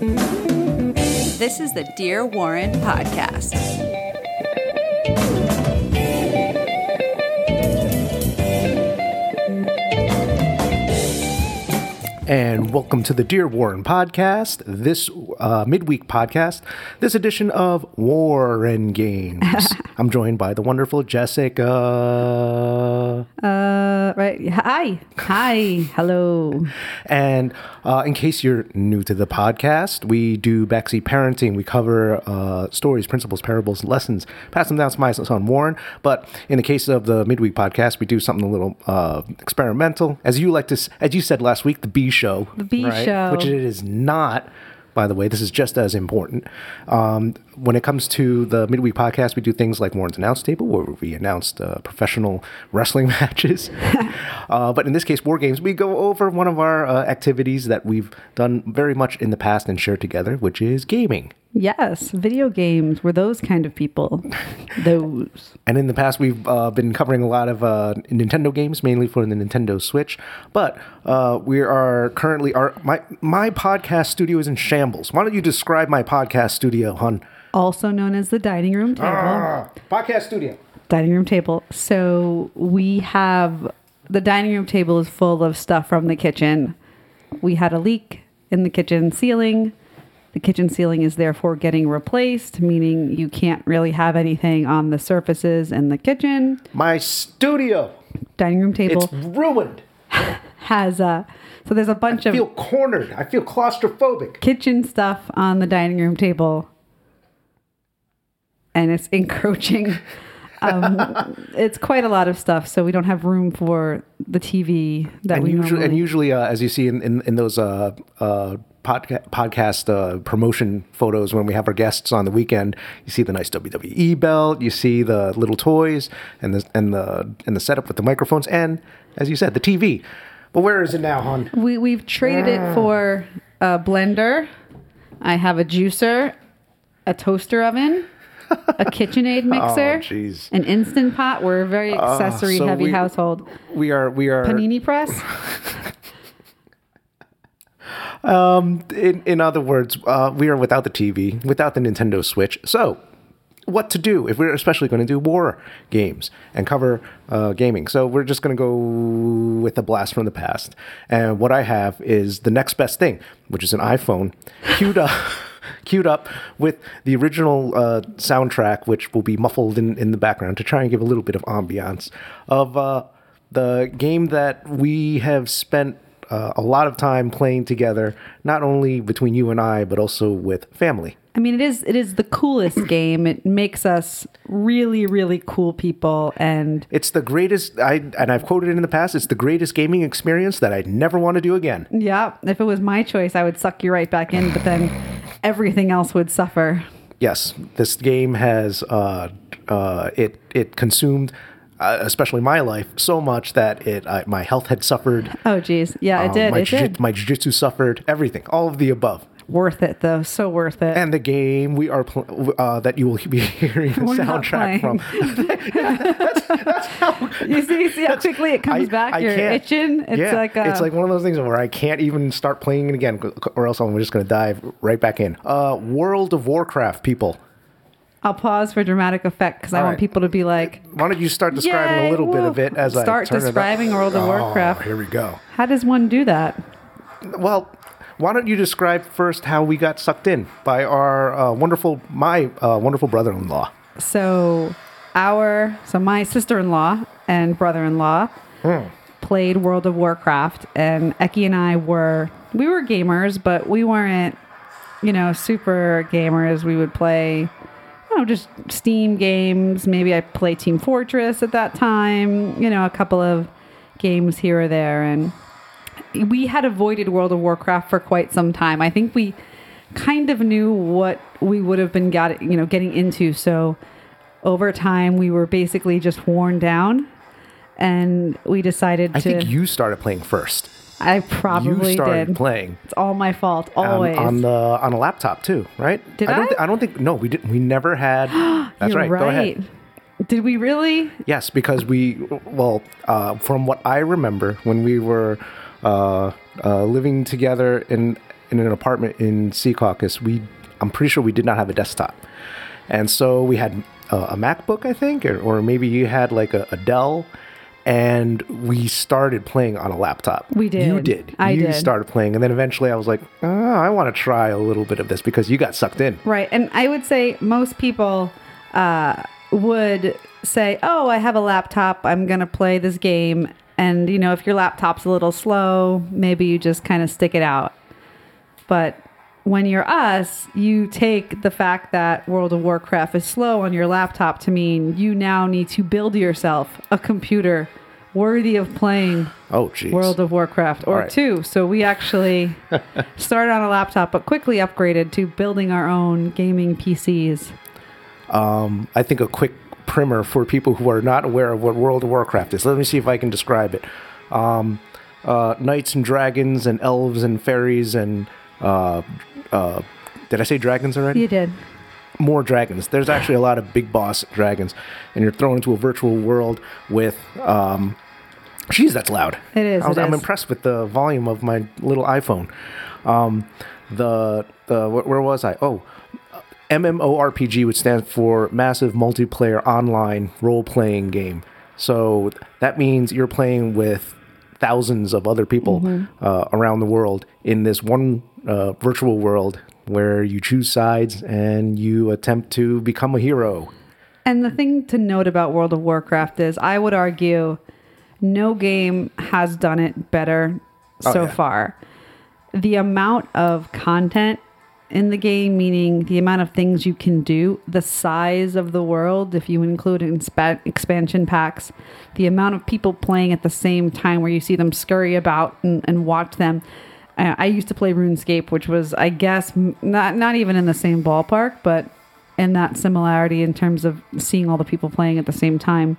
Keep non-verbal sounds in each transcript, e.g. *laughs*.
This is the Dear Warren podcast. and welcome to the Dear Warren podcast. This uh, midweek podcast, this edition of Warren Games. *laughs* I'm joined by the wonderful Jessica. Uh, right. Hi. Hi. Hello. And uh, in case you're new to the podcast, we do backseat parenting. We cover uh, stories, principles, parables, lessons, pass them down to my son Warren. But in the case of the midweek podcast, we do something a little uh, experimental, as you like to, as you said last week, the B show, The B show. which it is not. By the way, this is just as important. Um, when it comes to the midweek podcast, we do things like Warren's announce table, where we announced uh, professional *laughs* wrestling matches. *laughs* uh, but in this case, war games, we go over one of our uh, activities that we've done very much in the past and shared together, which is gaming. Yes. Video games. We're those kind of people. *laughs* those. And in the past, we've uh, been covering a lot of uh, Nintendo games, mainly for the Nintendo Switch. But uh, we are currently our my my podcast studio is in shambles. Why don't you describe my podcast studio, hun? Also known as the dining room table. Ah, podcast studio. Dining room table. So we have the dining room table is full of stuff from the kitchen. We had a leak in the kitchen ceiling. The kitchen ceiling is therefore getting replaced, meaning you can't really have anything on the surfaces in the kitchen. My studio. Dining room table It's ruined. *laughs* has a so there's a bunch of I of feel cornered. I feel claustrophobic. kitchen stuff on the dining room table and it's *laughs* encroaching um, it's quite a lot of stuff so we don't have room for the tv that And we usually, normally and usually, uh, as you see in, in, in those uh, uh, podca- podcast uh, promotion photos when we have our guests on the weekend, you see the nice WWE belt, you see the little toys, and the and the and the setup with the microphones, and as you said, the TV. But where is it now, hon? we, we've traded it for a blender. I have a juicer a toaster oven a *laughs* KitchenAid mixer Oh, an instant pot. We're a very accessory so heavy we- household. We are we are panini press *laughs* in, in other words, uh, we are without the TV, without the Nintendo Switch. So, what to do if we're especially going to do war games and cover uh, gaming? So, we're just going to go with a blast from the past. And what I have is the next best thing, which is an iPhone queued up. *laughs* Queued up with the original uh, soundtrack, which will be muffled in, in the background to try and give a little bit of ambiance of uh, the game that we have spent uh, a lot of time playing together, not only between you and I, but also with family. I mean, it is it is the coolest *clears throat* game. It makes us really, really cool people, and It's the greatest, I and I've quoted it in the past. It's the greatest gaming experience that I'd never want to do again. yeah, if it was my choice, I would suck you right back in, but then everything else would suffer. Yes, this game has uh, uh, it it consumed, uh, especially my life, so much that it I, my health had suffered. Oh, geez, yeah, it Um, did. My, It jiu- did. my jiu-jitsu suffered. Everything, all of the above. Worth it though, so worth it. And the game we are pl- uh, that you will *laughs* be hearing the We're soundtrack from. *laughs* *laughs* you see, see how quickly it comes I- back. I You're itching. It's yeah, like uh, a, it's like one of those things where I can't even start playing it again, or else I'm just going to dive right back in. Uh, World of Warcraft, people. I'll pause for dramatic effect because I want right. people to be like, Why don't you start describing a little bit of it as Start I turn describing? World of Oh, Warcraft. Here we go. how does one do that? Well, why don't you describe first how we got sucked in by our uh, wonderful, my uh, wonderful brother-in-law. So, our so my sister-in-law and brother-in-law played World of Warcraft, and Eki and I were we were gamers, but we weren't, you know, super gamers. We would play, know, just Steam games. Maybe I play Team Fortress at that time. You know, a couple of games here or there, and we had avoided World of Warcraft for quite some time. I think we kind of knew what we would have been got you know getting into. So over time, we were basically just worn down, and we decided I to. I think you started playing first. I probably you started did. playing It's all my fault. Always. on the on a laptop too, right? Did I? Don't I? thi- I don't think. No, we didn't. We never had. *gasps* That's You're right. Go ahead. Did we really? Yes, because we, well, uh, from what I remember, when we were uh, uh, living together in in an apartment in Secaucus, we I'm pretty sure we did not have a desktop, and so we had uh, a MacBook, I think, or, or maybe you had like a, a Dell. And we started playing on a laptop. We did. You did. I you did. started playing, and then eventually I was like, oh, I want to try a little bit of this because you got sucked in. Right. And I would say most people uh, would say, oh, I have a laptop. I'm going to play this game. And, you know, if your laptop's a little slow, maybe you just kind of stick it out. But when you're us, you take the fact that World of Warcraft is slow on your laptop to mean you now need to build yourself a computer worthy of playing Oh, geez. World of Warcraft or right. two. So we actually *laughs* started on a laptop, but quickly upgraded to building our own gaming PCs. I think a quick primer for people who are not aware of what World of Warcraft is. Let me see if I can describe it. Um, uh, knights and dragons and elves and fairies and uh, uh, did I say dragons already? You did. More dragons. There's actually a lot of big boss dragons, and you're thrown into a virtual world with. Um, Jeez, that's loud. It is, I was, it I'm is. impressed with the volume of my little iPhone. Um, the the where was I? Oh, MMORPG, which stands for Massive Multiplayer Online Role Playing Game. So that means you're playing with thousands of other people Mm-hmm. uh, around the world in this one uh, virtual world where you choose sides and you attempt to become a hero. And the thing to note about World of Warcraft is I would argue no game has done it better Oh, so yeah. far. The amount of content in the game, meaning the amount of things you can do, the size of the world, if you include inspa- expansion packs, the amount of people playing at the same time where you see them scurry about and, and watch them. Uh, I used to play RuneScape, which was, I guess, not not even in the same ballpark, but in that similarity in terms of seeing all the people playing at the same time.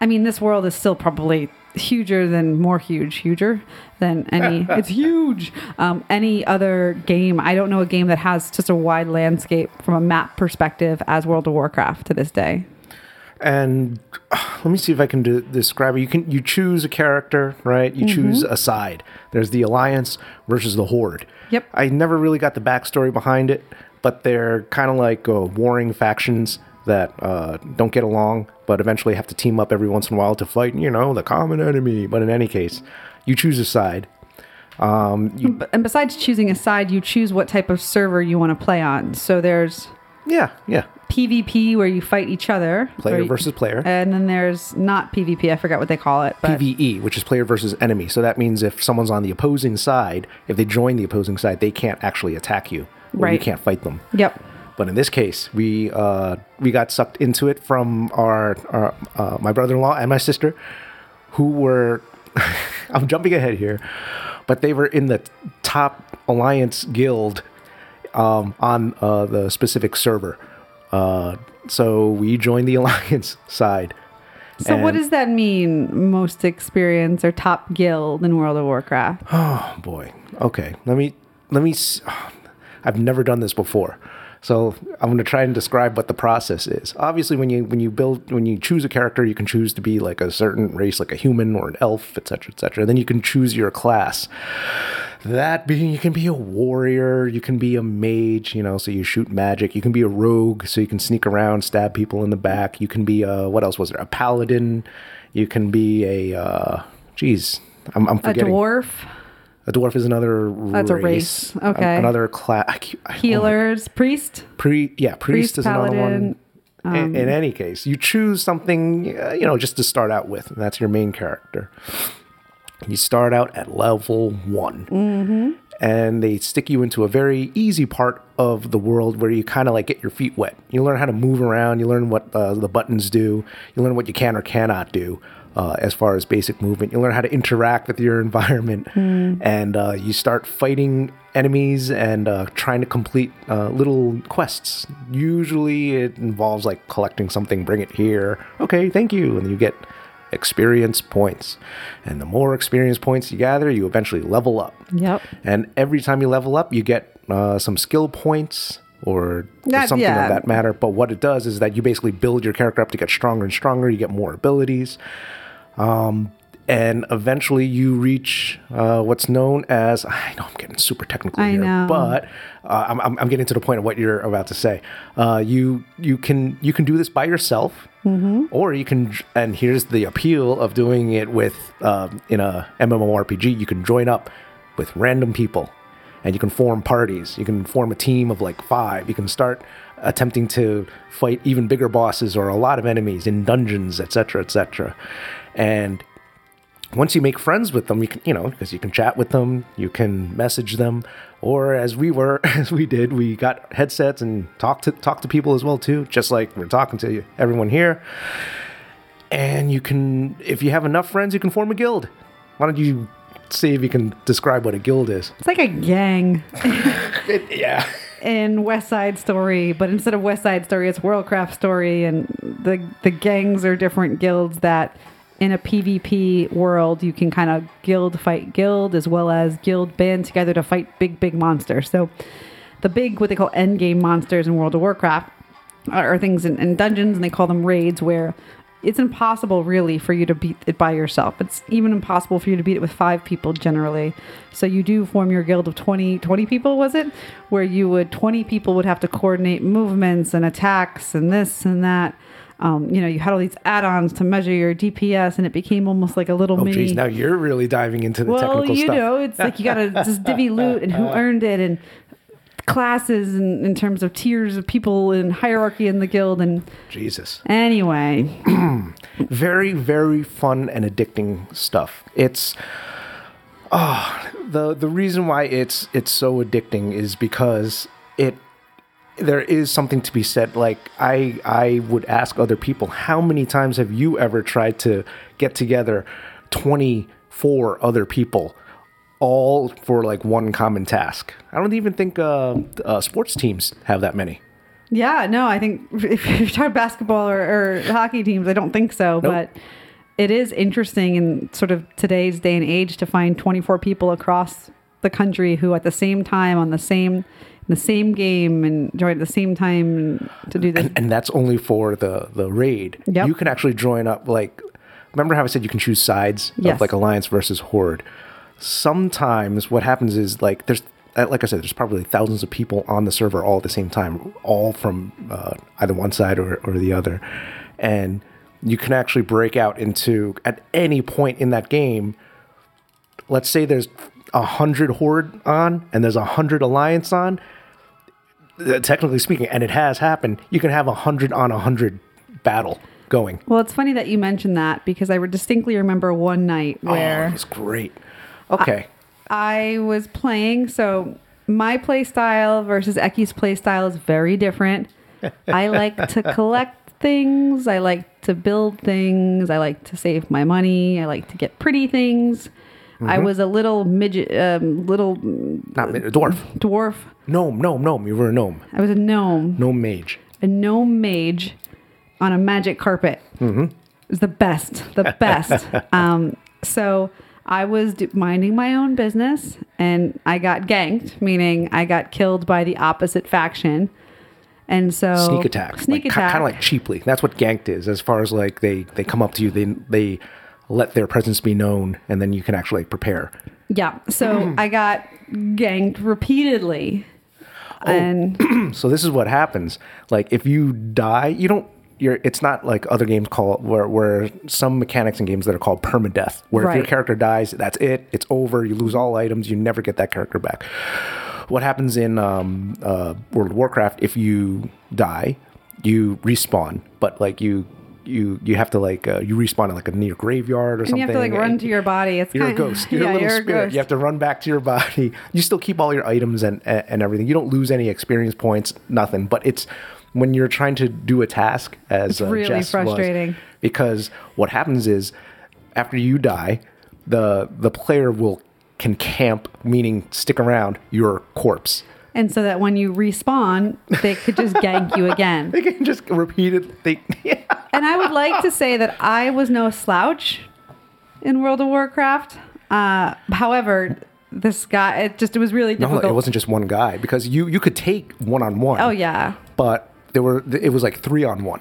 I mean, this world is still probably huger than more huge, huger than any. *laughs* it's huge. Um, any other game, I don't know a game that has just a wide landscape from a map perspective as World of Warcraft to this day. and uh, let me see if I can de- describe it. You can you choose a character, right? You choose a side. There's the alliance versus the horde. Yep. I never really got the backstory behind it, but they're kind of like uh, warring factions that uh, don't get along, but eventually have to team up every once in a while to fight. You know, the common enemy. But in any case, you choose a side. Um, you, And besides choosing a side, you choose what type of server you want to play on. So there's yeah, yeah. PvP where you fight each other, Player you- versus player. and then there's not PvP. I forgot what they call it, but PVE, which is player versus enemy. So that means if someone's on the opposing side, if they join the opposing side, they can't actually attack you. Or You can't fight them. yep. But in this case, we uh, we got sucked into it from our, our uh, my brother-in-law and my sister, who were *laughs* I'm jumping ahead here, but they were in the top alliance guild um, on uh, the specific server. Uh, so we joined the *laughs* alliance side. So what does that mean? Most experience or top guild in World of Warcraft? *sighs* Oh boy. Okay. Let me let me I've never done this before. So I'm going to try and describe what the process is. Obviously when you when you build when you choose a character, you can choose to be like a certain race like a human or an elf, etc., etc. Then you can choose your class. That being you can be a warrior, you can be a mage, you know, so you shoot magic. You can be a rogue, so you can sneak around, stab people in the back. You can be a what else was there? A paladin. You can be a uh geez, I'm, I'm A dwarf, A dwarf is another That's a race. race. Okay. another class. healers, priest. Pre, yeah, priest, Priest, is another one. um, in, in any case, you choose something, uh, you know, just to start out with, and that's your main character. You start out at level one, Mm-hmm. and they stick you into a very easy part of the world where you kind of like get your feet wet. You learn how to move around. You learn what uh, the buttons do. You learn what you can or cannot do. Uh, as far as basic movement, you learn how to interact with your *laughs* environment, and uh, you start fighting enemies and uh, trying to complete uh, little quests. Usually, it involves like collecting something, bring it here. Okay, thank you, and you get experience points. And the more experience points you gather, you eventually level up. Yep. And every time you level up, you get uh, some skill points or, or That- something yeah. of that matter. But what it does is that you basically build your character up to get stronger and stronger. You get more abilities. Um, and eventually you reach uh, what's known as I know I'm getting super technical I here, know. but uh, I'm, I'm, I'm getting to the point of what you're about to say. Uh, you you can you can do this by yourself, Mm-hmm. or you can and here's the appeal of doing it with um, in a MMORPG. You can join up with random people, and you can form parties. You can form a team of like five. You can start attempting to fight even bigger bosses or a lot of enemies in dungeons, etc., etc. And once you make friends with them, you can, you know, because you can chat with them, you can message them, or as we were, *laughs* as we did, we got headsets and talk to talk to people as well too, just like we're talking to you, everyone here. And you can, if you have enough friends, you can form a guild. Why don't you see if you can describe what a guild is? It's like a gang *laughs* yeah. in West Side Story, but instead of West Side Story, it's Worldcraft Story, and the the gangs are different guilds that. In a PvP world, you can kind of guild fight guild as well as guild band together to fight big, big monsters. So, the big, what they call end game monsters in World of Warcraft, are things in, in dungeons, and they call them raids, where it's impossible really for you to beat it by yourself. It's even impossible for you to beat it with five people generally. So you do form your guild of 20, 20 people, was it? Where you would, 20 people would have to coordinate movements and attacks and this and that. Um, you know, you had all these add-ons to measure your DPS, and it became almost like a little Oh, mini. geez, now you're really diving into the well, technical you stuff. know, it's like you gotta *laughs* just divvy loot and who earned it, and classes, and in terms of tiers of people and hierarchy in the guild, and Jesus. anyway, *clears throat* very very fun and addicting stuff it's ah the the reason why it's it's so addicting is because it there is something to be said. Like i i would ask other people how many times have you ever tried to get together 24 other people all for like one common task? I don't even think uh, uh sports teams have that many. Yeah, no, I think *laughs* if you're talking basketball or, or hockey teams, I don't think so. But it is interesting in sort of today's day and age to find 24 people across the country who, at the same time, on the same the same game and join at the same time to do this. and, and that's only for the the raid. Yep. You can actually join up. Like, remember how I said you can choose sides Yes. of like alliance versus horde. Sometimes what happens is like there's uh, like I said, there's probably thousands of people on the server all at the same time, all from uh, either one side or, or the other, and you can actually break out into at any point in that game. Let's say there's a hundred horde on and there's a hundred alliance on Uh, technically speaking, and it has happened, you can have a hundred on a hundred battle going. Well, it's funny that you mentioned that because I distinctly remember one night Oh, where it was great. Okay. I was playing. So my play style versus Eki's play style is very different. I *laughs* like to collect things. I like to build things. I like to save my money. I like to get pretty things. I was a little midget, um, little Not mid- dwarf. dwarf. Gnome, gnome, gnome. You were a gnome. I was a gnome, Gnome mage. a gnome mage on a magic carpet. Mm-hmm. It was the best, the *laughs* best. um, so I was d- minding my own business and I got ganked, meaning I got killed by the opposite faction. And so Sneak attack. Sneak like, attack. Kind of like cheaply. That's what ganked is. As far as like they they come up to you, they they let their presence be known, and then you can actually prepare. yeah. So I got ganked repeatedly. Oh. And *clears throat* So this is what happens. Like if you die, you don't. You're, it's not like other games call where, where some mechanics in games that are called permadeath, where if your character dies, that's it. It's over. You lose all items. You never get that character back. What happens in um, uh, World of Warcraft? If you die, you respawn, but like you you you have to like uh, you respawn in like a near graveyard or and something. you have to like run to your body. It's You're a ghost. You're yeah, a little you're spirit. ghost. You have to run back to your *laughs* body. You still keep all your items and and everything. You don't lose any experience points, nothing. But it's when you're trying to do a task as It's uh, really Jess was, frustrating. because what happens is after you die, the the player will can camp, meaning stick around your corpse. and so that when you respawn, they could just *laughs* gank you again. They can just repeat it. They *laughs* yeah. And I would like to say that I was no slouch in World of Warcraft. Uh, however, this guy, it just it was really No, difficult. it wasn't just one guy because you you could take one on one. Oh yeah, but there were it was like three on one.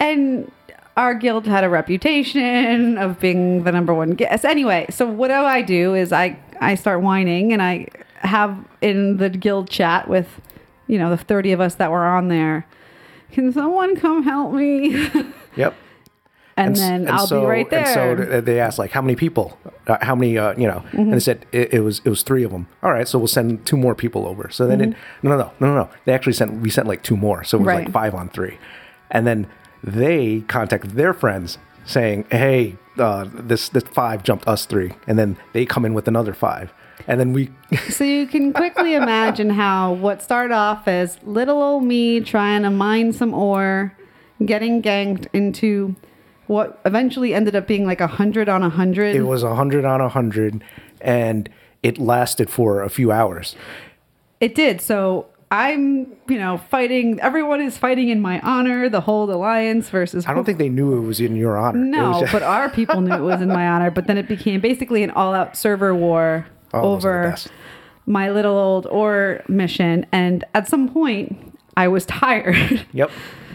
and our guild had a reputation of being the number one guest. Anyway, so what do I do is I I start whining and I have in the guild chat with you know the 30 of us that were on there. Can someone come help me? *laughs* Yep. and, s- then I'll so, be right there. And so they asked like, how many people? Uh, how many? Uh, you know? Mm-hmm. And they said it, it was it was three of them. All right, so we'll send two more people over. So then it no no no no no. They actually sent we sent like two more. So it was Mm-hmm. Right. like five on three, and then they contacted their friends saying, hey, uh, this this five jumped us three, and then they come in with another five, and then we *laughs* So you can quickly imagine how what started off as little old me trying to mine some ore, getting ganked into what eventually ended up being like a hundred on a hundred. it was a hundred on a hundred, and it lasted for a few hours. It did. So I'm, you know, fighting. Everyone is fighting in my honor. The whole alliance versus. I don't think they knew it was in your honor. No, but our people knew it was in my honor. But then it became basically an all-out server war Oh, those are the over my little old ore mission. And at some point, I was *laughs* tired. Yep.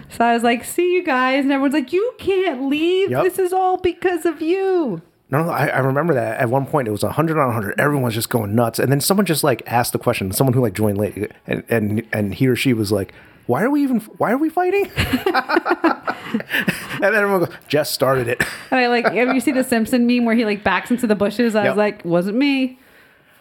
So I was like, "See you guys," and everyone's like, "You can't leave. Yep. This is all because of you." No, no, I, I remember that at one point it was 100 on 100. Everyone's just going nuts. And then someone just like asked the question, someone who like joined late, and, and, and he or she was like, why are we even, why are we fighting? *laughs* and then everyone goes, Jess started it. And I like, have you seen the Simpson meme where he like backs into the bushes? I Yep. was like, "Wasn't me.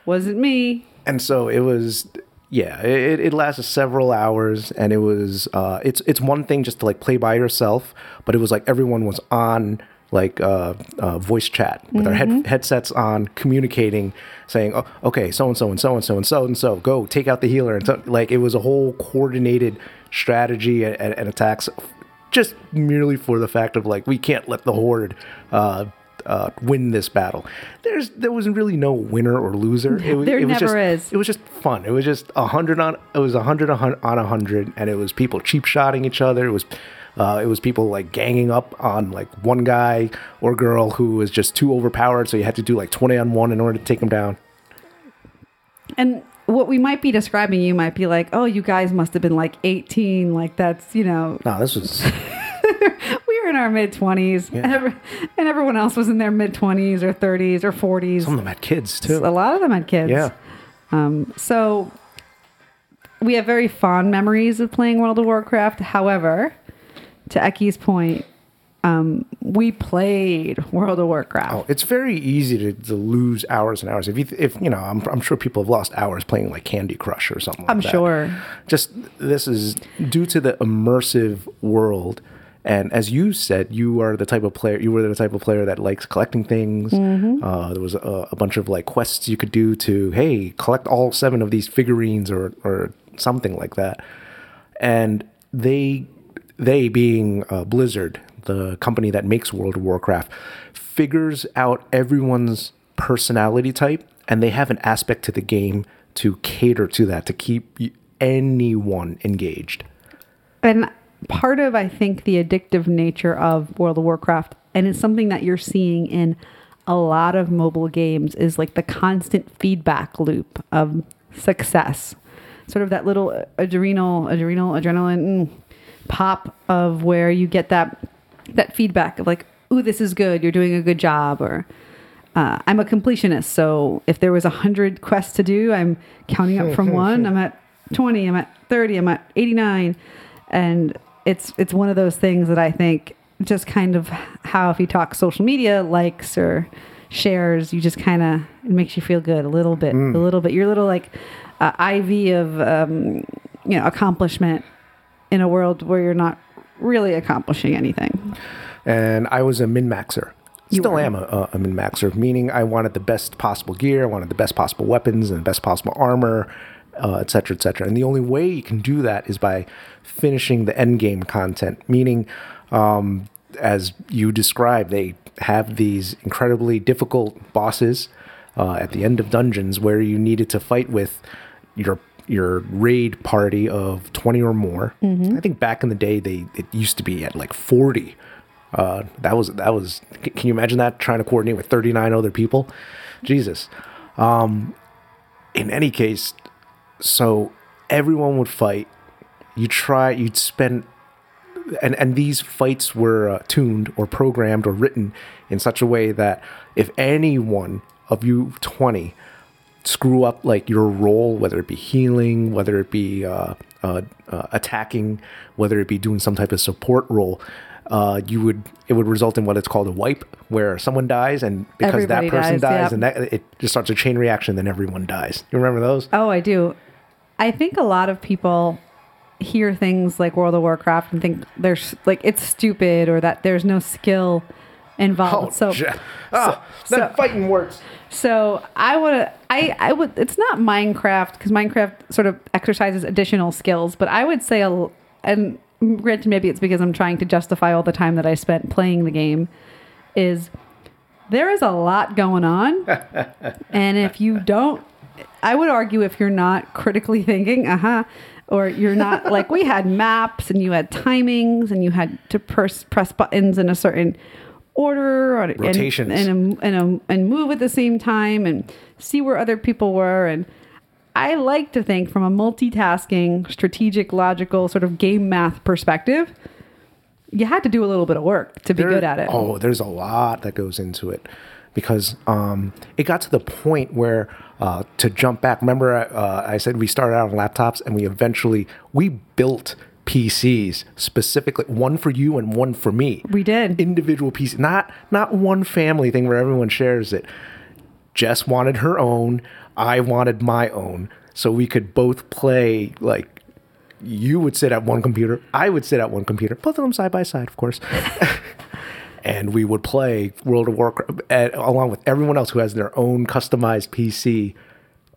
Wasn't me." And so it was, yeah, it, it lasted several hours and it was, uh, it's, it's one thing just to like play by yourself, but it was like everyone was on like uh, uh, voice chat with our head, headsets on, communicating, saying, oh, okay, so and so and so and so and so and so, go take out the healer. And so, like it was a whole coordinated strategy and, and, and attacks, just merely for the fact of like we can't let the horde uh, uh, win this battle. There's there was really no winner or loser. It, was- *laughs* There it was never just, is. It was just fun. It was just a hundred on. It was a hundred on a hundred, and it was people cheap shotting each other. It was. Uh, it was people like ganging up on like one guy or girl who was just too overpowered, so you had to do like twenty on one in order to take him down. And what we might be describing, you might be like, "Oh, you guys must have been like 18. Like that's you know, No, this was *laughs* were in our mid 20s, and, every, and everyone else was in their mid 20s or 30s or 40s. some of them had kids too. A lot of them had kids. Yeah. Um, so we have very fond memories of playing World of Warcraft. However, to Eki's point, um, we played World of Warcraft. Oh, it's very easy to, to lose hours and hours. If you, if you know, I'm, I'm sure people have lost hours playing like Candy Crush or something. Like I'm that. sure. Just this is due to the immersive world, and as you said, you are the type of player. You were the type of player that likes collecting things. Mm-hmm. Uh, there was a, a bunch of like quests you could do to, hey, collect all seven of these figurines or or something like that, and they they being uh, Blizzard, the company that makes World of Warcraft, figures out everyone's personality type, and they have an aspect to the game to cater to that to keep anyone engaged. And part of, I think, the addictive nature of World of Warcraft, and it's something that you're seeing in a lot of mobile games, is like the constant feedback loop of success. Sort of that little adrenal, adrenal, adrenaline pop of where you get that that feedback of like, "Ooh, this is good. You're doing a good job," or uh, I'm a completionist, so if there was a hundred quests to do, I'm counting up from *laughs* one. I'm at twenty. I'm at thirty. I'm at eighty nine, and it's it's one of those things that I think just kind of how if you talk social media likes or shares, you just kind of it makes you feel good a little bit, a little bit. You're a little like uh, IV of um, you know accomplishment in a world where you're not really accomplishing anything. and I was a min maxer. Still were. am a, a, a min maxer, meaning I wanted the best possible gear, I wanted the best possible weapons and the best possible armor, uh, et cetera, et cetera. And the only way you can do that is by finishing the end game content, meaning, um, as you described, they have these incredibly difficult bosses uh, at the end of dungeons where you needed to fight with your your raid party of 20 or more. I think back in the day they it used to be at like 40. Uh, that was that was can you imagine that trying to coordinate with 39 other people? Jesus. Um in any case, so everyone would fight. You try you'd spend and and these fights were uh, tuned or programmed or written in such a way that if anyone of you 20 screw up like your role whether it be healing whether it be uh, uh, uh, attacking whether it be doing some type of support role uh, you would it would result in what it's called a wipe where someone dies and because Everybody that person dies, dies, yep. and that it just starts a chain reaction then everyone dies you remember those Oh, I do. I think a lot of people hear things like World of Warcraft and think there's like it's stupid or that there's no skill involved. so, ja- ah, so- that fighting works so I would, I, I would. It's not Minecraft because Minecraft sort of exercises additional skills, but I would say, a, and granted, maybe it's because I'm trying to justify all the time that I spent playing the game. Is there is a lot going on, *laughs* and if you don't, I would argue if you're not critically *laughs* thinking, uh huh, or you're not *laughs* like we had maps and you had timings and you had to press press buttons in a certain order or and- Rotations. and and, and, and move at the same time and see where other people were and I like to think from a multitasking, strategic, logical sort of game math perspective, you had to do a little bit of work to be There- good at it. Oh, there's a lot that goes into it because um, it got to the point where uh, to jump back. Remember, uh, I said we started out on laptops and we eventually we built PCs specifically, one for you and one for me. We did. individual PCs, not not one family thing where everyone shares it. Jess wanted her own. I wanted my own, so we could both play like. You would sit at one computer. I would sit at one computer. Both of them side by side, of course. *laughs* and we would play World of Warcraft uh, along with everyone else who has their own customized PC.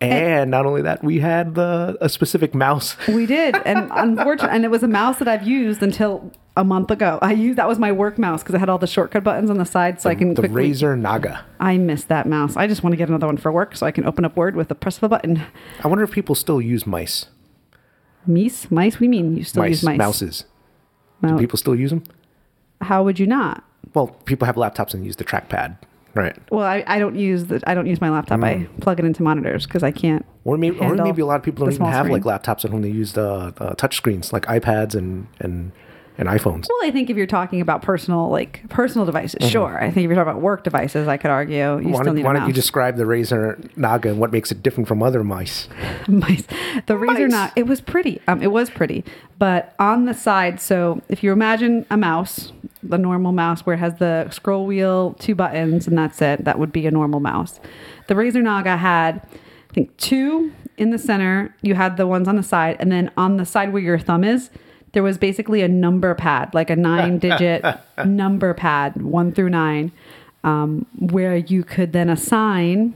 And not only that, we had the a specific mouse. *laughs* We did, and unfortunately, and it was a mouse that I've used until a month ago. I used that was my work mouse because it had all the shortcut buttons on the side, so I can the quickly. Razer Naga. I miss that mouse. I just want to get another one for work so I can open up Word with the press of a button. I wonder if people still use mice. Mice, mice. We mean you still mice, use mice? mouses. Mou- Do people still use them? How would you not? Well, people have laptops and use the trackpad, right? Well, I, I don't use the I don't use my laptop. I plug it into monitors because I can't. Or maybe, or maybe a lot of people don't even have screen. like laptops at home. They use the uh, touch screens, like iPads and and and iPhones. Well, I think if you're talking about personal like personal devices, sure. I think if you're talking about work devices, I could argue you Mm-hmm. why still don't, need why don't you describe the Razer Naga and what makes it different from other mice? *laughs* mice. The Mice. not. It was pretty. Um, it was pretty, but on the side. So if you imagine a mouse, the normal mouse where it has the scroll wheel, two buttons, and that's it. That would be a normal mouse. The Razer Naga had, I think, two in the center. You had the ones on the side, and then on the side where your thumb is. There was basically a number pad, like a nine *laughs* digit number pad, one through nine, um, where you could then assign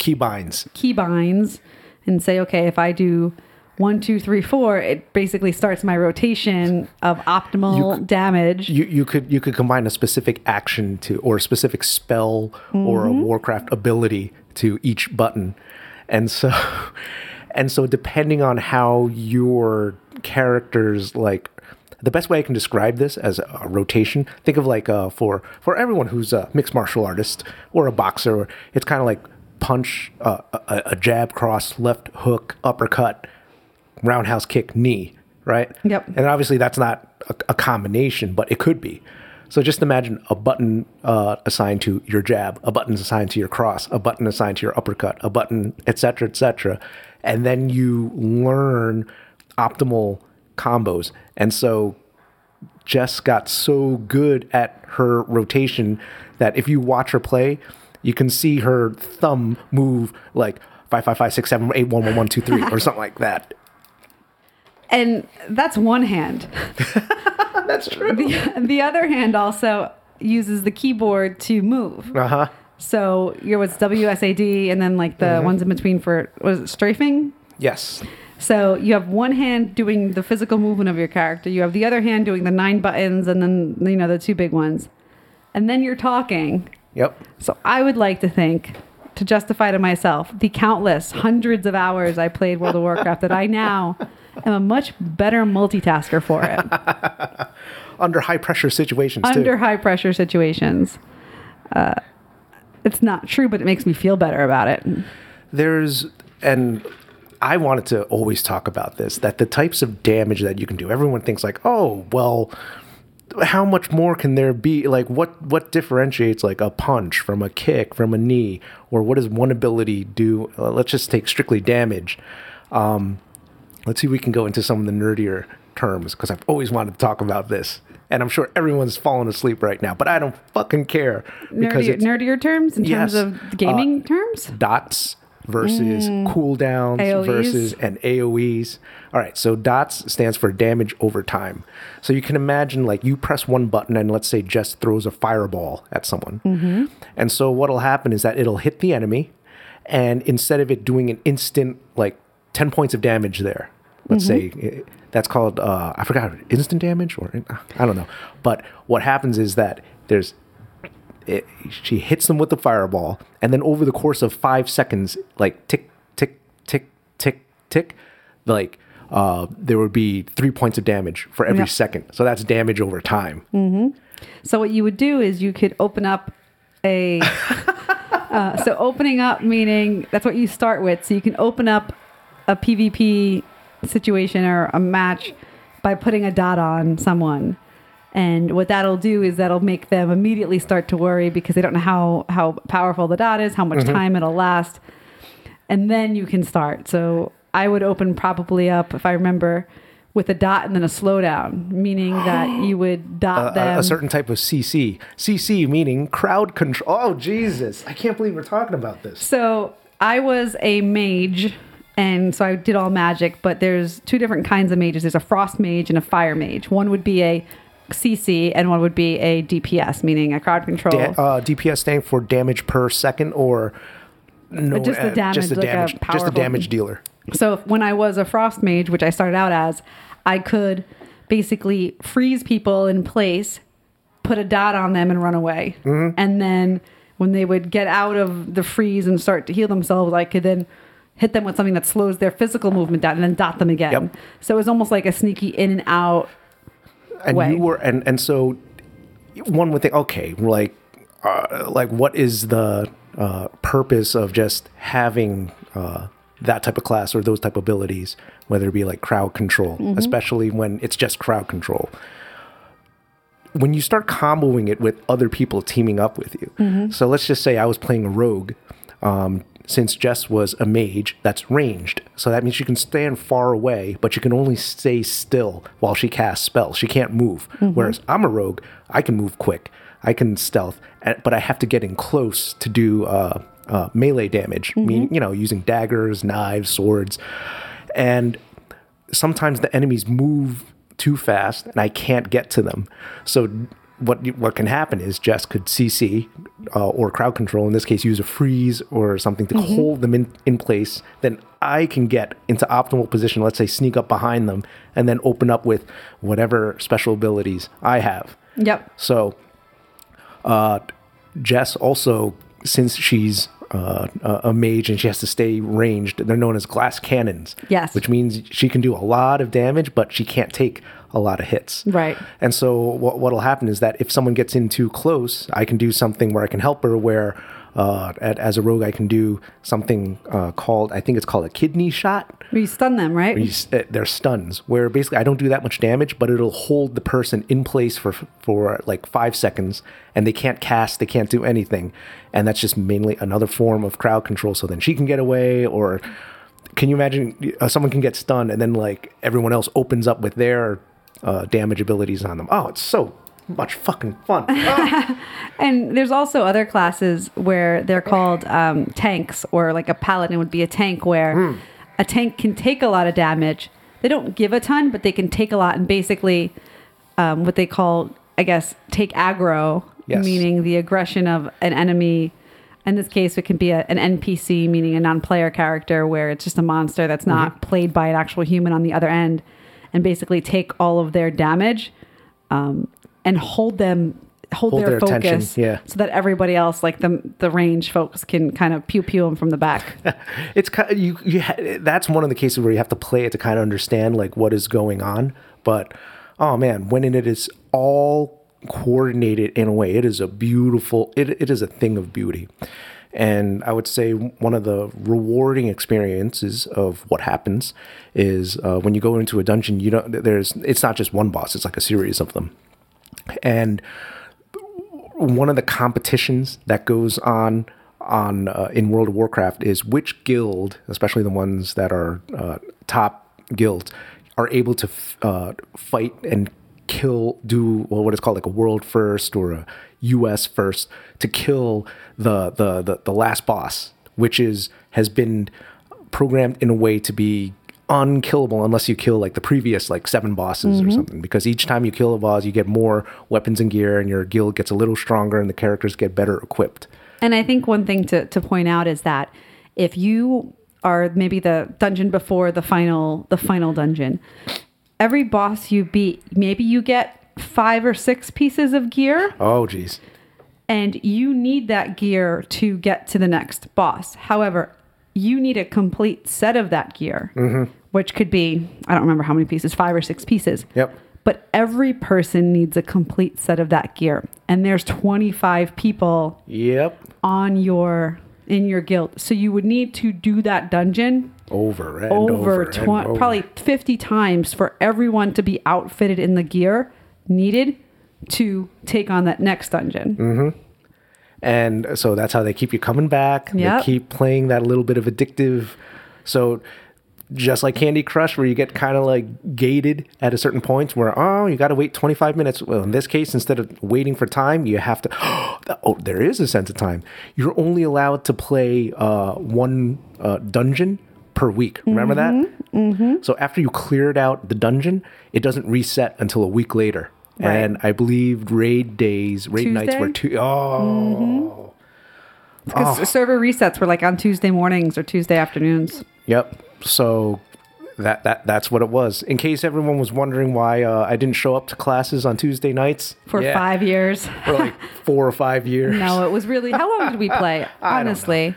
Keybinds. keybinds and say, okay, if I do one, two, three, four, it basically starts my rotation of optimal You damage. You you could you could combine a specific action to or a specific spell or Mm-hmm. a Warcraft ability to each button, and so *laughs* and so depending on how your characters like. The best way I can describe this as a rotation, think of like uh, for for everyone who's a mixed martial artist or a boxer, it's kind of like punch, uh, a, a jab, cross, left hook, uppercut, roundhouse kick, knee, right? Yep. And obviously that's not a, a combination, but it could be. So just imagine a button uh, assigned to your jab, a button assigned to your cross, a button assigned to your uppercut, a button, et cetera, et cetera. And then you learn optimal combos. And so Jess got so good at her rotation that if you watch her play, you can see her thumb move like five, five, five, six, seven, eight, one, one, one, two, three, or something like that. And that's one hand. *laughs* That's true. The, the other hand also uses the keyboard to move. Uh huh. So your what's WSAD and then like the Mm-hmm. ones in between for was it strafing? Yes. So you have one hand doing the physical movement of your character. You have the other hand doing the nine buttons and then you know the two big ones. And then you're talking. Yep. So I would like to think, to justify to myself, the countless hundreds of hours I played World of Warcraft that I now *laughs* am a much better multitasker for it *laughs* Under high pressure situations under too. high pressure situations. Uh, it's not true, but it makes me feel better about it. There's and I wanted to always talk about this that the types of damage that you can do. Everyone thinks like, oh, well, how much more can there be? Like, what what differentiates like a punch from a kick from a knee, or what does one ability do? Uh, let's just take strictly damage. Um, let's see if we can go into some of the nerdier terms because I've always wanted to talk about this. And I'm sure everyone's falling asleep right now, but I don't fucking care because Nerdier, nerdier terms in terms of uh, gaming terms. dots versus mm. cooldowns AOEs. versus and AoEs. All right, so dots stands for damage over time. So you can imagine like you press one button and let's say Jess throws a fireball at someone. Mm-hmm. And so what'll happen is that it'll hit the enemy and instead of it doing an instant like 10 points of damage there, let's say eh, that's called uh, I forgot instant damage or I don't know. But what happens is that there's it, she hits them with the fireball, and then over the course of five seconds, like tick, tick, tick, tick, tick, like uh, there would be three points of damage for every Yeah. second. So that's damage over time. So what you would do is you could open up a. *laughs* uh, so opening up meaning that's what you start with. So you can open up a PvP situation or a match by putting a dot on someone. And what that'll do is that'll make them immediately start to worry because they don't know how how powerful the dot is, how much mm-hmm. time it'll last. And then you can start. So I would open probably up if I remember with a dot and then a slowdown, meaning that *gasps* you would dot A- them. a, a certain type of CC. CC meaning crowd control. Oh Jesus! I can't believe we're talking about this. So I was a mage, and so I did all magic. But there's two different kinds of mages. There's a frost mage and a fire mage. One would be a CC, and one would be a DPS, meaning a crowd control. Da- uh, DPS standing for damage per second, or no, Just the uh, damage, just the like a damage, just the damage dealer. So when I was a frost mage, which I started out as, I could basically freeze people in place, put a dot on them, and run away. Mm-hmm. And then when they would get out of the freeze and start to heal themselves, I could then hit them with something that slows their physical movement down and then dot them again. Yep. So it was almost like a sneaky in and out. and way. you were and and so one would think okay like uh, like what is the uh, purpose of just having uh, that type of class or those type of abilities whether it be like crowd control especially when it's just crowd control when you start comboing it with other people teaming up with you so let's just say i was playing a rogue um, since Jess was a mage, that's ranged. So that means she can stand far away, but she can only stay still while she casts spells. She can't move. Whereas I'm a rogue, I can move quick, I can stealth, but I have to get in close to do uh, uh, melee damage, meaning, you know, using daggers, knives, swords. And sometimes the enemies move too fast and I can't get to them. So what what can happen is Jess could CC uh, or crowd control in this case use a freeze or something to hold them in, in place. Then I can get into optimal position. Let's say sneak up behind them and then open up with whatever special abilities I have. Yep. So, uh, Jess also, since she's uh, a a mage and she has to stay ranged, they're known as glass cannons. Yes. Which means she can do a lot of damage, but she can't take a lot of hits. Right. And so, what what'll happen is that if someone gets in too close, I can do something where I can help her. Where, uh, at, as a rogue, I can do something uh, called I think it's called a kidney shot You stun them, right? you uh, they're stuns where basically I don't do that much damage, but it'll hold the person in place for for like five seconds, and they can't cast, they can't do anything, and that's just mainly another form of crowd control. So then she can get away, or can you imagine uh, someone can get stunned and then like everyone else opens up with their uh, damage abilities on them? Oh, it's so much fucking fun. *laughs* Ah. And there's also other classes where they're called um, tanks, or like a paladin would be a tank, where Hmm. a tank can take a lot of damage. They don't give a ton, but they can take a lot, and basically, um, what they call, I guess, take aggro, Yes. meaning the aggression of an enemy. In this case, it can be a, an NPC, meaning a non-player character, where it's just a monster that's Mm-hmm. not played by an actual human on the other end, and basically take all of their damage um, and hold them hold, Hold their, their focus yeah. so that everybody else like the the range folks can kind of pew pew them from the back *laughs* it's kind of, you, you ha- that's one of the cases where you have to play it to kind of understand like what is going on but oh man when it is all coordinated in a way it is a beautiful it, it is a thing of beauty And I would say one of the rewarding experiences of what happens is uh, when you go into a dungeon, you don't. There's it's not just one boss; it's like a series of them. And one of the competitions that goes on on uh, in World of Warcraft is which guild, especially the ones that are uh, top guilds, are able to f- uh, fight and kill, do well, what is called like a world first or a U.S. first to kill the the the, the last boss, which is has been programmed in a way to be unkillable unless you kill like the previous like seven bosses or mm-hmm. something because each time you kill a boss you get more weapons and gear and your guild gets a little stronger and the characters get better equipped And I think one thing to, to point out is that if you are maybe the dungeon before the final the final dungeon, every boss you beat, maybe you get five or six pieces of gear oh geez and you need that gear to get to the next boss. However, you need a complete set of that gear, mm-hmm. which could be, I don't remember how many pieces, five or six pieces. Yep. But every person needs a complete set of that gear. And there's 25 people yep on your in your guild. So you would need to do that dungeon over and over, over, tw- and over. probably 50 times for everyone to be outfitted in the gear needed to take on that next dungeon. Mm-hmm. and so that's how they keep you coming back Yep. they keep playing that little bit of addictive so just like candy crush where you get kind of like gated at a certain point where oh you got to wait 25 minutes well in this case instead of waiting for time you have to *gasps* oh there is a sense of time you're only allowed to play uh, one uh, dungeon per week remember that mm-hmm. so after you cleared out the dungeon it doesn't reset until a week later Right. and i believe raid days raid nights were Tuesday? two oh Because server resets were like on Tuesday mornings or Tuesday afternoons. Yep. So that that that's what it was. In case everyone was wondering why uh, I didn't show up to classes on Tuesday nights For Yeah, five years. *laughs* for like four or five years. No, it was really. How long did we *laughs* play? I. Honestly,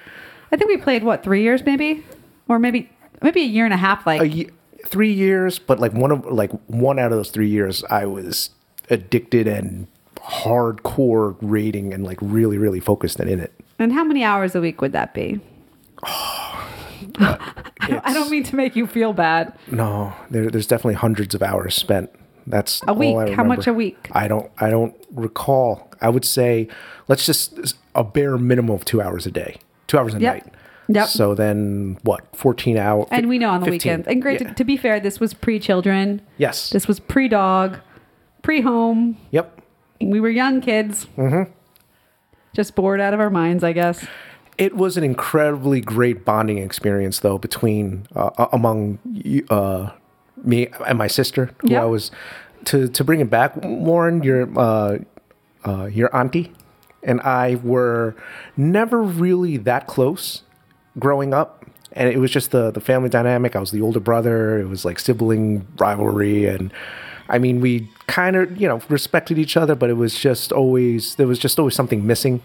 I think we played what three years, maybe, or maybe maybe a year and a half. Like A ye- three years, but like one of like one out of those three years, I was addicted and hardcore raiding and like really really focused and in it. And how many hours a week would that be? *sighs* Uh, *laughs* I don't mean to make you feel bad. No, there, there's definitely hundreds of hours spent. That's A week? How much a week? I don't. I don't recall. I would say, let's just a bare minimum of two hours a day, two hours a Yep. night. Yep. So then, what? Fourteen hours. And we know on the 15. weekends. And great Yeah. to, be fair, this was pre-children. yes. This was pre-dog, pre-home. yep. We were young kids. Mm-hmm. Just bored out of our minds, I guess. It was an incredibly great bonding experience, though, between uh, uh, among uh, me and my sister, who Yep. I was to to bring it back. Warren, your uh, uh, your auntie and I were never really that close growing up, and it was just the the family dynamic. I was the older brother. It was like sibling rivalry, and I mean, we kind of you know respected each other, but it was just always there was just always something missing.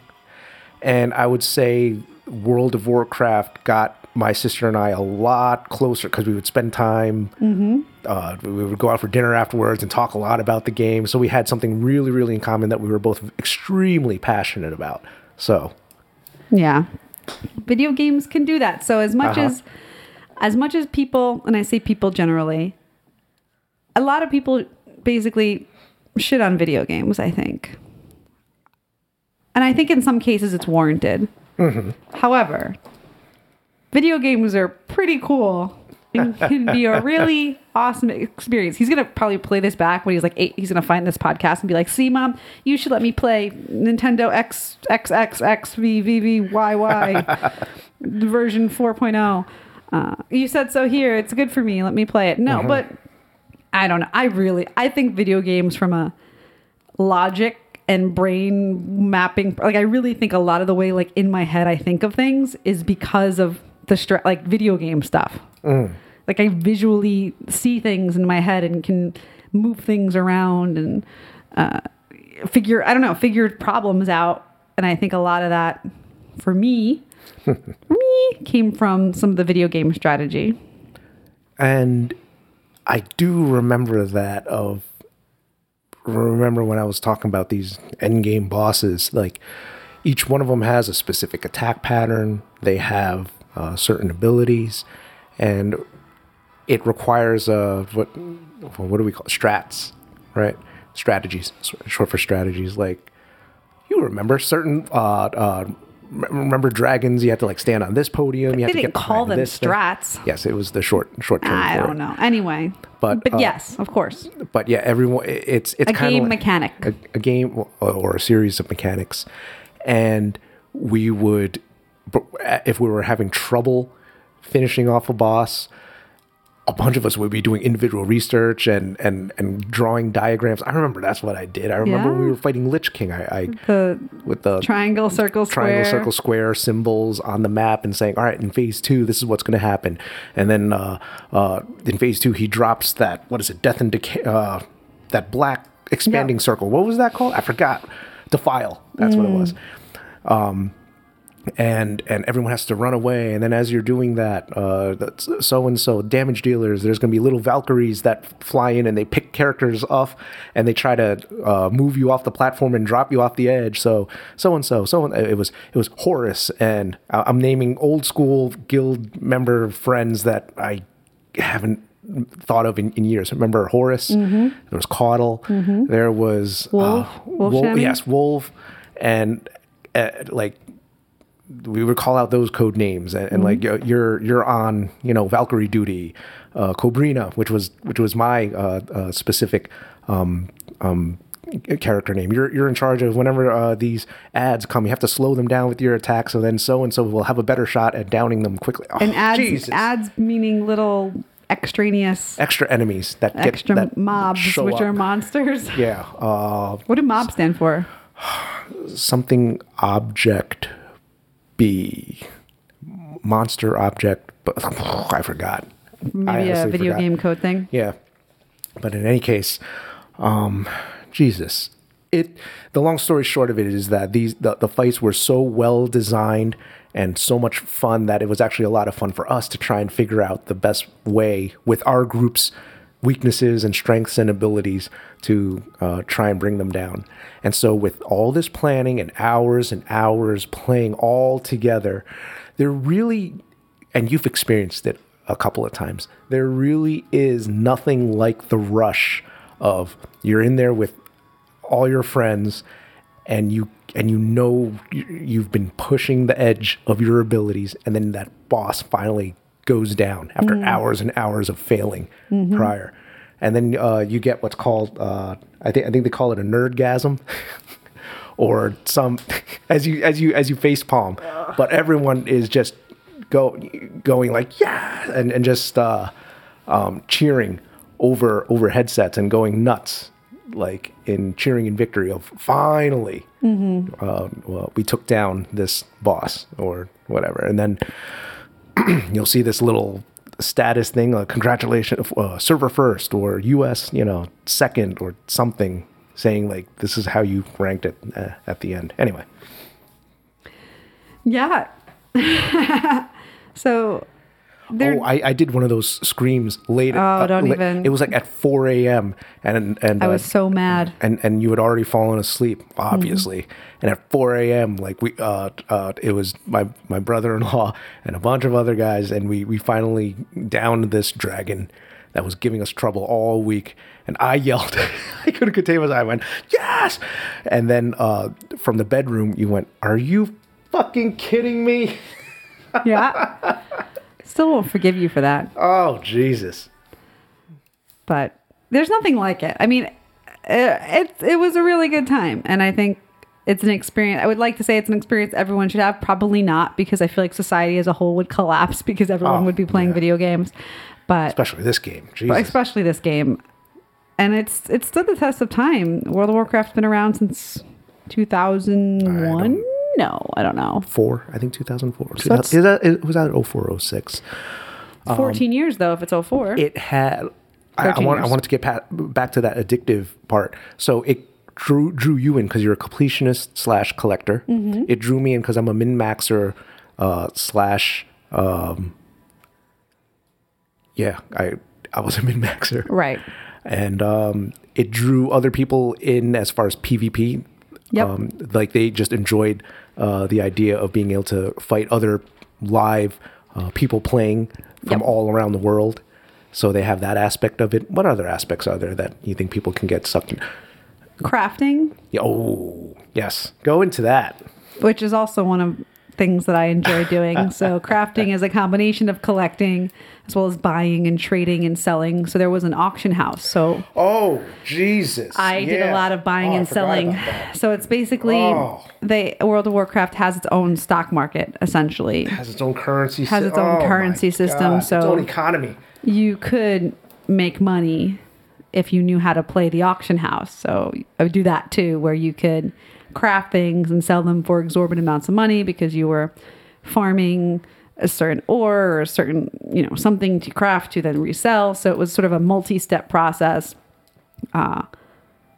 And I would say World of Warcraft got my sister and I a lot closer because we would spend time. Uh, we would go out for dinner afterwards and talk a lot about the game. So we had something really, really in common that we were both extremely passionate about. So Yeah. Video games can do that. So as much Uh-huh. as as much as people, and I say people generally, a lot of people basically shit on video games, I think. And I think in some cases it's warranted. However, video games are pretty cool and can be a *laughs* really awesome experience. He's gonna probably play this back when he's like eight. He's gonna find this podcast and be like, "See, mom, you should let me play Nintendo X X X X V V V Y Y *laughs* version 4.0." Uh, you said so here. It's good for me. Let me play it. No, but I don't know. I really, I think video games from a logic and brain mapping like i really think a lot of the way like in my head i think of things is because of the stra- like video game stuff like i visually see things in my head and can move things around and uh, figure i don't know figure problems out. And i think a lot of that for me *laughs* me came from some of the video game strategy. And I do remember that of remember when I was talking about these end game bosses, like each one of them has a specific attack pattern. They have uh, certain abilities, and it requires uh, what what do we call it? strats, right? Strategies, short for strategies. Like you remember certain uh, uh, remember dragons. You had to like stand on this podium. You had They to didn't get call them this thing. strats. Yes, it was the short short term. I don't it. know. Anyway, But, but uh, yes, of course, But yeah, everyone it's it's a game like mechanic. a, a game or- a series of mechanics, and we would if we were having trouble finishing off a boss. A bunch of us would be doing individual research and, and, and drawing diagrams. I remember that's what I did. I remember when we were fighting Lich King. I, I the with the triangle, circle, square. circle, square symbols on the map and saying, "All right, in phase two, this is what's going to happen." And then uh, uh, in phase two, he drops that what is it, death and decay, uh, that black expanding Yep. circle. What was that called? I forgot. Defile. That's what it was. Um, and and everyone has to run away. And then as you're doing that, uh, so and so damage dealers. There's going to be little Valkyries that fly in and they pick characters off and they try to uh, move you off the platform and drop you off the edge. So so and so so it was it was Horus and I'm naming old school guild member friends that I haven't thought of in, in years. Remember Horus? There was Caudle. There was Wolf? uh, Wolf Wolf- yes, Wolf, and uh, like we would call out those code names and, and like Mm-hmm. you're you're on you know Valkyrie duty, uh, Cobrina, which was which was my uh, uh, specific um, um, character name. You're you're in charge of whenever uh, these ads come, you have to slow them down with your attack, so then so and so will have a better shot at downing them quickly. Oh, and ads, Jesus. ads meaning little extraneous extra enemies that get extra that mobs, which are monsters. yeah uh, What do mob stand for? *sighs* something object B monster object, but *laughs* I forgot. Maybe a video forgot. game code thing. Yeah. But in any case, um, Jesus. It the long story short of it is that these the, the fights were so well designed and so much fun that it was actually a lot of fun for us to try and figure out the best way with our group's weaknesses and strengths and abilities to uh, try and bring them down. And so with all this planning and hours and hours playing all together, there really and you've experienced it a couple of times. There really is nothing like the rush of you're in there with all your friends and you and you know you- you've been pushing the edge of your abilities and then that boss finally goes down after hours and hours of failing prior. And then uh, you get what's called uh, I think I think they call it a nerdgasm *laughs* or some *laughs* as you as you as you face palm. But everyone is just go going like yeah and and just uh um cheering over over headsets and going nuts like in cheering in victory of finally uh, well, we took down this boss or whatever. And then *clears throat* you'll see this little status thing uh, congratulations uh, server first or us you know second or something saying like this is how you ranked it uh, at the end anyway Yeah. *laughs* so there oh I, I did one of those screams late Oh, don't la- even. it was like at 4 a.m and and I uh, was so mad. and and you had already fallen asleep Mm-hmm. obviously and at 4 a.m like we uh uh it was my my brother-in-law *laughs* and a bunch of other guys and we we finally downed this dragon that was giving us trouble all week and i yelled *laughs* i couldn't contain myself i went yes and then uh from the bedroom you went are you fucking kidding me *laughs* Yeah. Still won't forgive you for that. oh jesus but there's nothing like it. I mean, it, it it was a really good time, and I think it's an experience. I would like to say it's an experience everyone should have. Probably not, because I feel like society as a whole would collapse because everyone Oh, would be playing yeah. video games. But, especially this game especially this game, and it's it's stood the test of time. World of Warcraft's been around since 2001. No, I don't know. four i think 2004 So that's- is that it was that 0406 14 years though, if it's 04. it had I, I want I wanted to get pat, back to that addictive part. So it drew drew you in because you're a completionist slash collector. Mm-hmm. It drew me in because I'm a min maxer uh, slash um, yeah I I was a min maxer right. and um, it drew other people in as far as PvP. Yep. Um, like they just enjoyed uh, the idea of being able to fight other live uh, people playing from Yep. all around the world. So they have that aspect of it. What other aspects are there that you think people can get sucked in? Crafting, Oh, yes. Go into that. which is also one of things that I enjoy doing. *laughs* so crafting is a combination of collecting as well as buying and trading and selling. So there was an auction house. So Oh, Jesus. I did a lot of buying oh, and selling. So it's basically Oh. they World of Warcraft has its own stock market essentially. has its own currency Has its own oh currency system, God, its so- own economy. You could make money if you knew how to play the auction house. So I would do that too where you could craft things and sell them for exorbitant amounts of money because you were farming a certain ore or a certain, you know, something to craft to then resell. So it was sort of a multi-step process uh,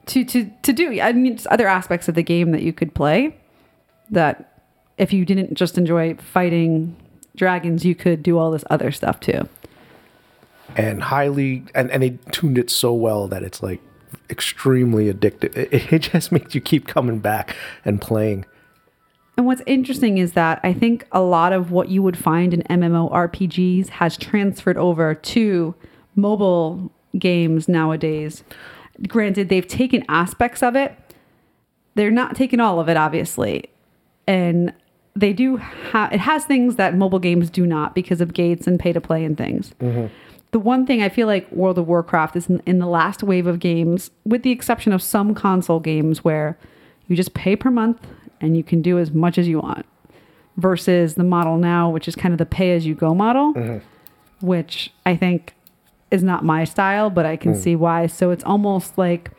to to to do. I mean, just other aspects of the game that you could play that if you didn't just enjoy fighting dragons, you could do all this other stuff too. and highly and, and they tuned it so well that it's like extremely addictive it, it just *laughs* makes you keep coming back and playing And what's interesting is that I think a lot of what you would find in MMORPGs has transferred over to mobile games nowadays. Granted, they've taken aspects of it. They're not taking all of it, obviously. And they do have, it has things that mobile games do not because of gates and pay to play and things. Mm-hmm. The one thing I feel like World of Warcraft is in, in the last wave of games, with the exception of some console games where you just pay per month and you can do as much as you want, versus the model now, which is kind of the pay as you go model, mm-hmm. which I think is not my style, but I can mm. see why. So it's almost like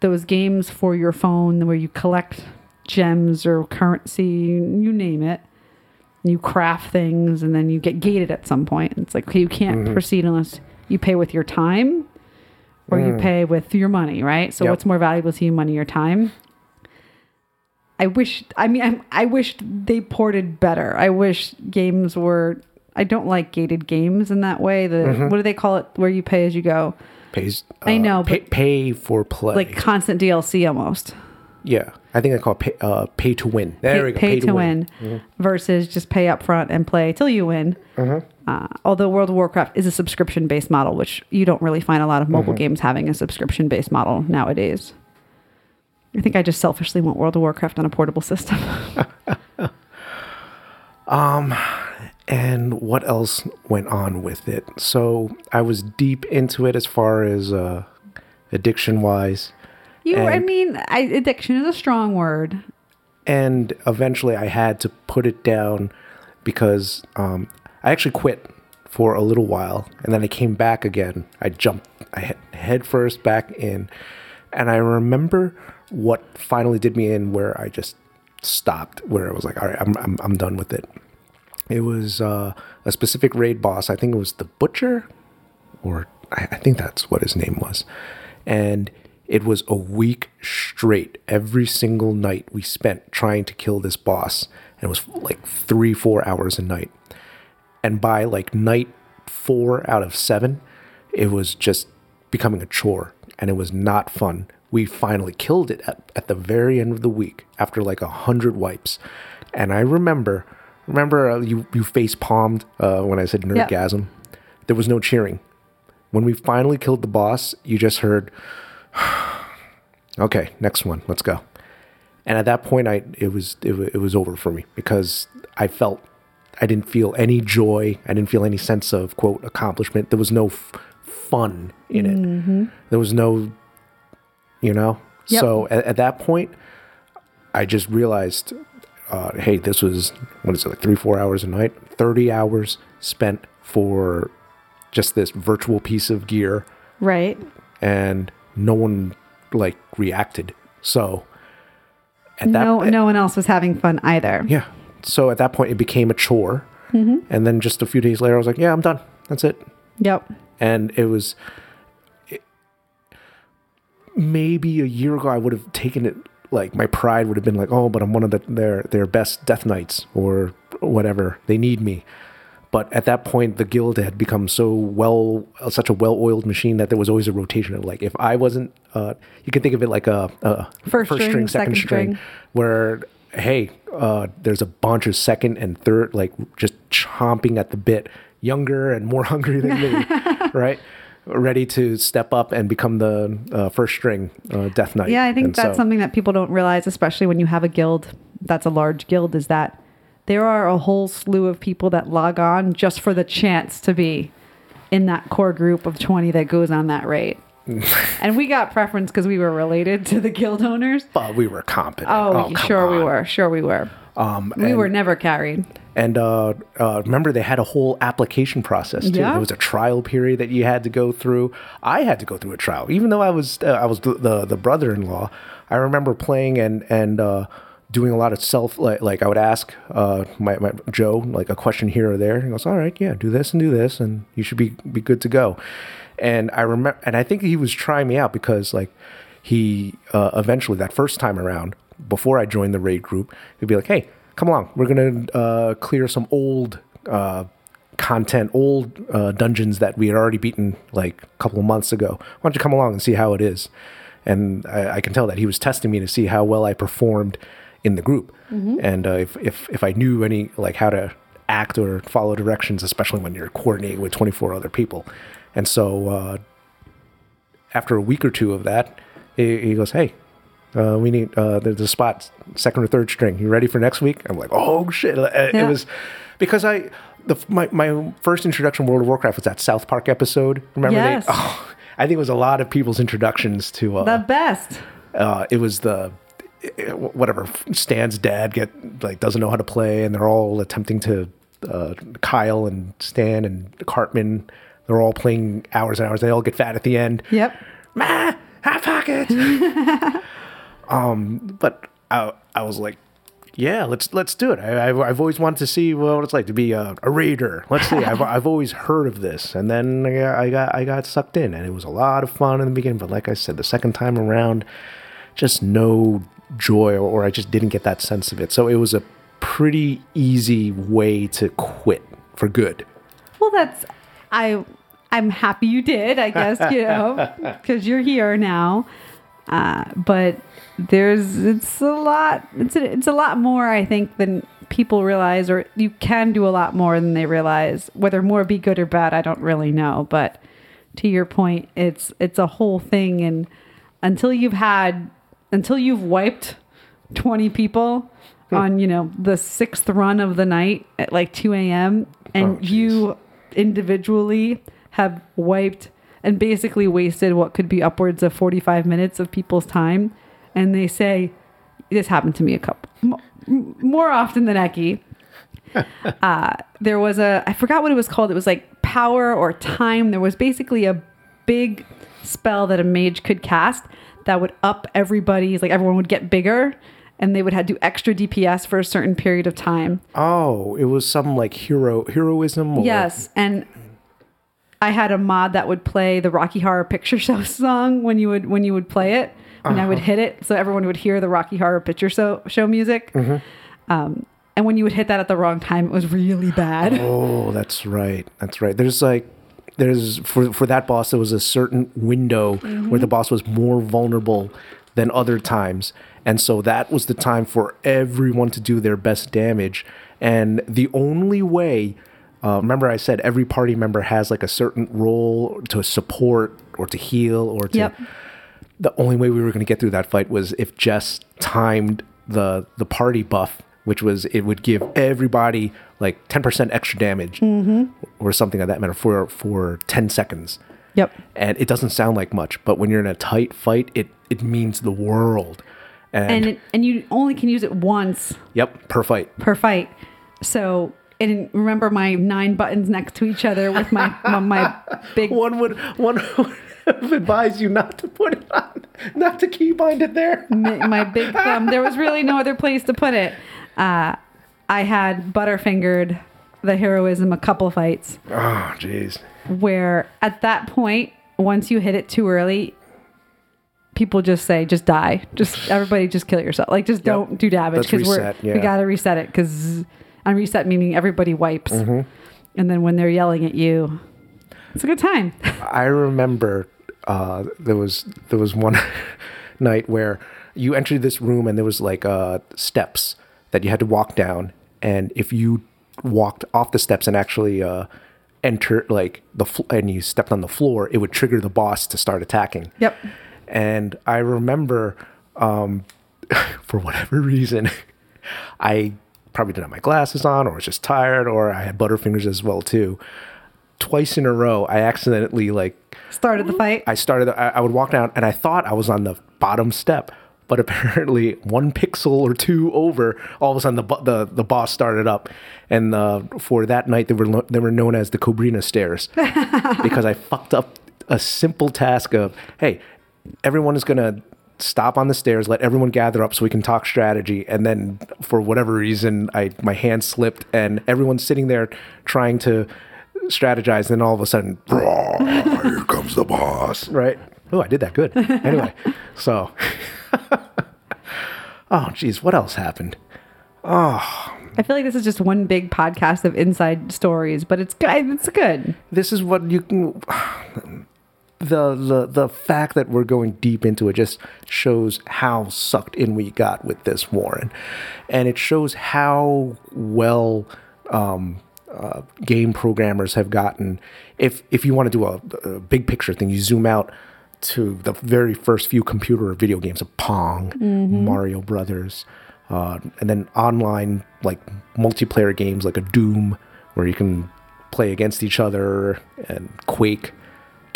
those games for your phone where you collect gems or currency, you name it. You craft things and then you get gated at some point. It's like, okay, you can't mm-hmm. proceed unless you pay with your time or you mm. pay with your money, right? So Yep. what's more valuable to you, money or time? I wish, I mean, I, I wish they ported better. I wish games were, I don't like gated games in that way. The, what do they call it? Where you pay as you go? pays I uh, know, pay, pay for play Like constant DLC almost. yeah i think i call it pay, uh, pay to win there pay, we go pay to, win, versus just pay up front and play till you win. Uh, although World of Warcraft is a subscription based model, which you don't really find a lot of mobile games having a subscription based model nowadays. I think I just selfishly want World of Warcraft on a portable system. *laughs* um, and what else went on with it so i was deep into it as far as uh addiction wise you, I mean, I, addiction is a strong word. and eventually I had to put it down because um, I actually quit for a little while, and then I came back again. I jumped I head first back in, and I remember what finally did me in where I just stopped, where I was like, all right, I'm I'm, I'm done with it. It was uh, a specific raid boss. I think it was the butcher, or I, I think that's what his name was. And it was a week straight. Every single night we spent trying to kill this boss. And it was like three, four hours a night. And by like night four out of seven, it was just becoming a chore and it was not fun. We finally killed it at, at the very end of the week after like a hundred wipes. And I remember, remember uh, you, you face palmed uh, when I said nerdgasm? There was no cheering. When we finally killed the boss, you just heard, *sighs* okay, next one, let's go. And at that point, I it was it, it was over for me because I felt I didn't feel any joy. I didn't feel any sense of quote accomplishment. There was no f- fun in it. There was no, you know. Yep. So at, at that point, I just realized, uh, hey, this was what is it like three four hours a night, thirty hours spent for just this virtual piece of gear Right. and no one like reacted. So at that No, no one else was having fun either. yeah. So at that point, it became a chore, and then just a few days later, I was like, "Yeah, I'm done. That's it." Yep. And it was maybe a year ago, I would have taken it like my pride would have been like, "Oh, but I'm one of the, their their best death knights or whatever. They need me." But at that point, the guild had become so well, such a well-oiled machine that there was always a rotation of like, if I wasn't, uh, you can think of it like a, a First string, second, second string, string. where hey, uh, there's a bunch of second and third, like just chomping at the bit, younger and more *laughs* hungry than me, *laughs* right? Ready to step up and become the uh, first string uh, Death Knight. Yeah, I think And that's so- something that people don't realize, especially when you have a guild that's a large guild, is that there are a whole slew of people that log on just for the chance to be in that core group of 20 that goes on that raid. *laughs* and we got preference because we were related to the guild owners. But we were competent. Oh, come sure we were. Sure we were. Um, we were never carried. And uh, uh, remember, they had a whole application process too. Yeah. There was a trial period that you had to go through. I had to go through a trial, even though I was uh, I was the, the the brother-in-law. I remember playing and and uh, doing a lot of self like like I would ask uh, my, my Joe like a question here or there. He goes, "All right, yeah, do this and do this, and you should be be good to go." And I remember, and I think he was trying me out because like he uh, eventually that first time around before I joined the raid group, he'd be like, "Hey, come along, we're gonna uh, clear some old uh, content, old uh, dungeons that we had already beaten like a couple of months ago. Why don't you come along and see how it is?" And I, I can tell that he was testing me to see how well I performed in the group, and uh, if, if if I knew any like how to act or follow directions, especially when you're coordinating with 24 other people. And so uh, after a week or two of that, he, he goes, "Hey, uh, we need uh, there's a spot, second or third string. You ready for next week?" I'm like, "Oh shit!" Uh, It Yeah. was because I the my my first introduction to World of Warcraft was that South Park episode. Remember? Yes. They, oh, I think it was a lot of people's introductions to uh, The best. uh, it was the whatever Stan's dad get like doesn't know how to play, and they're all attempting to uh, Kyle and Stan and Cartman. They're all playing hours and hours. They all get fat at the end. Yep. Ma, hot pockets. *laughs* um, but I, I was like, yeah, let's let's do it. I, I've, I've always wanted to see what it's like to be a, a raider. Let's see. I've, *laughs* I've always heard of this, and then I got, I got I got sucked in, and it was a lot of fun in the beginning. But like I said, the second time around, just no joy, or, or I just didn't get that sense of it. So it was a pretty easy way to quit for good. Well, that's I. I'm happy you did. I guess you know *laughs* because you're here now. Uh, but there's it's a lot. It's a, it's a lot more. I think than people realize, or you can do a lot more than they realize. Whether more be good or bad, I don't really know. But to your point, it's it's a whole thing, and until you've had until you've wiped 20 people on you know the sixth run of the night at like 2 a.m and Oh, you individually have wiped and basically wasted what could be upwards of 45 minutes of people's time and they say this happened to me a couple more often than Eki. *laughs* uh, there was a I forgot what it was called. It was like power or time. There was basically a big spell that a mage could cast that would up everybody's like everyone would get bigger and they would have to do extra DPS for a certain period of time. Oh, it was some like hero heroism. Or, Yes, and I had a mod that would play the Rocky Horror Picture Show *laughs* song when you would when you would play it, and I would uh-huh. hit it so everyone would hear the Rocky Horror Picture Show show music. Mm-hmm. Um, and when you would hit that at the wrong time, it was really bad. *laughs* Oh, that's right. That's right. There's like there's for for that boss there was a certain window where mm-hmm. the boss was more vulnerable than other times. And so that was the time for everyone to do their best damage. And the only way uh, remember I said every party member has like a certain role to support or to heal or to Yep. the only way we were going to get through that fight was if Jess timed the the party buff, which was it would give everybody like ten percent extra damage or something of that matter for for ten seconds. Yep. And it doesn't sound like much, but when you're in a tight fight, it it means the world. And, And it, and you only can use it once yep, per fight. per fight. So and remember my nine buttons next to each other with my my, *laughs* big One would one would *laughs* have advised you not to put it on, not to keybind it there. *laughs* my, my big thumb. There was really no other place to put it. Uh, I had butterfingered the heroism a couple fights Oh, jeez. where at that point, once you hit it too early, people just say, just die. Just everybody just kill yourself. Like just don't do damage Let's we're reset, we gotta reset it because on reset meaning everybody wipes. Mm-hmm. And then when they're yelling at you, it's a good time. *laughs* I remember uh, there was there was one *laughs* night where you entered this room and there was like uh, steps that you had to walk down, and if you walked off the steps and actually uh, enter like the fl- and you stepped on the floor, it would trigger the boss to start attacking. Yep. And I remember, um, *laughs* for whatever reason, I probably didn't have my glasses on, or was just tired, or I had butterfingers as well too. Twice in a row, I accidentally like Started the fight. I started. I, I would walk down, and I thought I was on the bottom step, but *laughs* apparently one pixel or two over, all of a sudden the the, the boss started up, and uh, for that night they were lo- they were known as the Cobrina stairs *laughs* because I fucked up a simple task of hey, everyone is gonna stop on the stairs, let everyone gather up so we can talk strategy, and then for whatever reason I my hand slipped, and everyone's sitting there trying to strategize, and then all of a sudden *laughs* Here comes the boss. right? Oh, I did that good. Anyway, *laughs* so, *laughs* oh, geez, what else happened? Oh. I feel like this is just one big podcast of inside stories, but it's good. It's good. This is what you can. The, the the fact that we're going deep into it just shows how sucked in we got with this Warren, and it shows how well um, uh, game programmers have gotten. If if you want to do a, a big picture thing, you zoom out to the very first few computer or video games of Pong, Mario Brothers, uh, and then online like multiplayer games like a Doom, where you can play against each other, and Quake,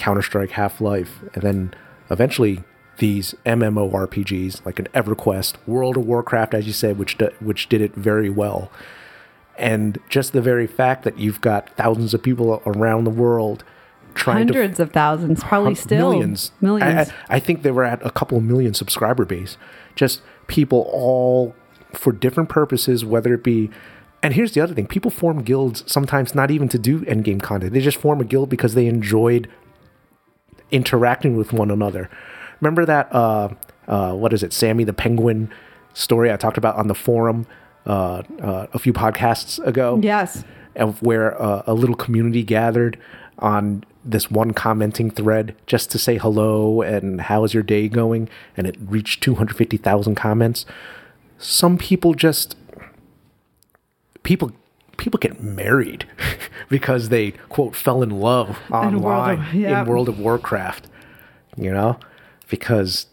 Counter Strike, Half Life, and then eventually these MMORPGs like an EverQuest, World of Warcraft, as you said, which which did it very well. And just the very fact that you've got thousands of people around the world trying Hundreds of thousands, probably to still. millions. Millions. I, I, think they were at a couple million subscriber base. Just people all for different purposes whether it be and here's the other thing people form guilds sometimes not even to do end game content. They just form a guild because they enjoyed interacting with one another. Remember that uh, uh, what is it, Sammy the Penguin story I talked about on the forum uh, uh, a few podcasts ago? yes. Of where uh, a little community gathered on this one commenting thread just to say hello and how is your day going, and it reached two hundred fifty thousand comments. Some people just people people get married *laughs* because they quote fell in love World of- online yeah. in World of Warcraft. You know, because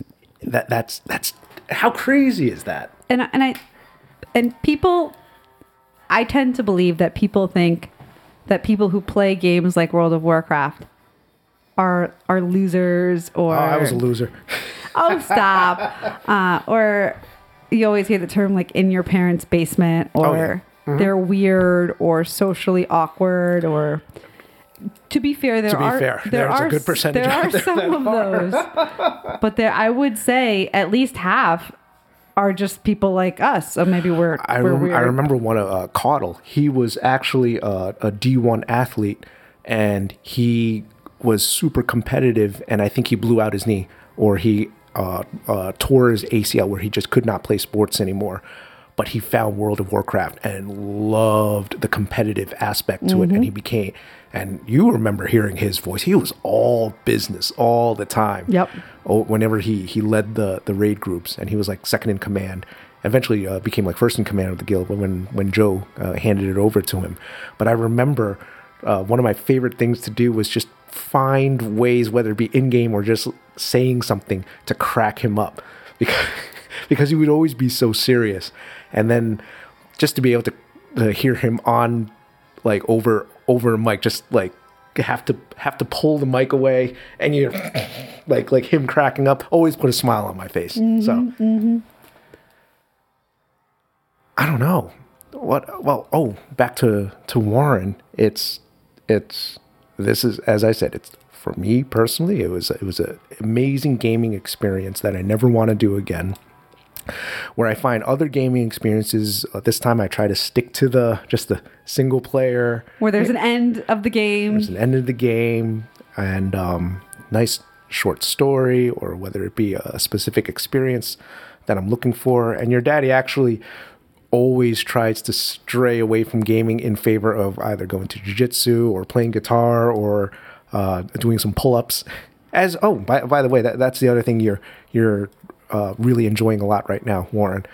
that that's that's how crazy is that? and I- and I and people I tend to believe that people think that people who play games like World of Warcraft are are losers or Oh, I was a loser. *laughs* oh stop *laughs* uh, or you always hear the term like in your parents basement or Oh, yeah. They're weird or socially awkward or to be fair there To be are fair, there there's a are good percentage there are there some of those *laughs* but there i would say at least half are just people like us so maybe we're I, we're rem- weird. I remember one of uh, Caudle. He was actually a, a D1 athlete, and he was super competitive. And I think he blew out his knee, or he uh, uh, tore his ACL, where he just could not play sports anymore. But he found World of Warcraft and loved the competitive aspect to it, and he became. And you remember hearing his voice; he was all business all the time Yep. oh, whenever he he led the the raid groups and he was like second in command eventually uh, became like first in command of the guild when when joe uh, handed it over to him but i remember uh, one of my favorite things to do was just find ways whether it be in game or just saying something to crack him up because *laughs* because he would always be so serious and then just to be able to, to hear him on like over over mic just like have to have to pull the mic away and you're like like him cracking up always put a smile on my face. Mm-hmm, so mm-hmm. i don't know. What well oh back to to warren. It's it's this is as i said it's for me personally it was it was an amazing gaming experience that i never want to do again where I find other gaming experiences. Uh, this time, I try to stick to the just the single player. where there's an end of the game There's an end of the game and um, nice short story, or whether it be a specific experience that I'm looking for. And your daddy actually always tries to stray away from gaming in favor of either going to jujitsu or playing guitar or uh, doing some pull-ups. As oh, by, by the way, that, that's the other thing your your uh, really enjoying a lot right now, Warren.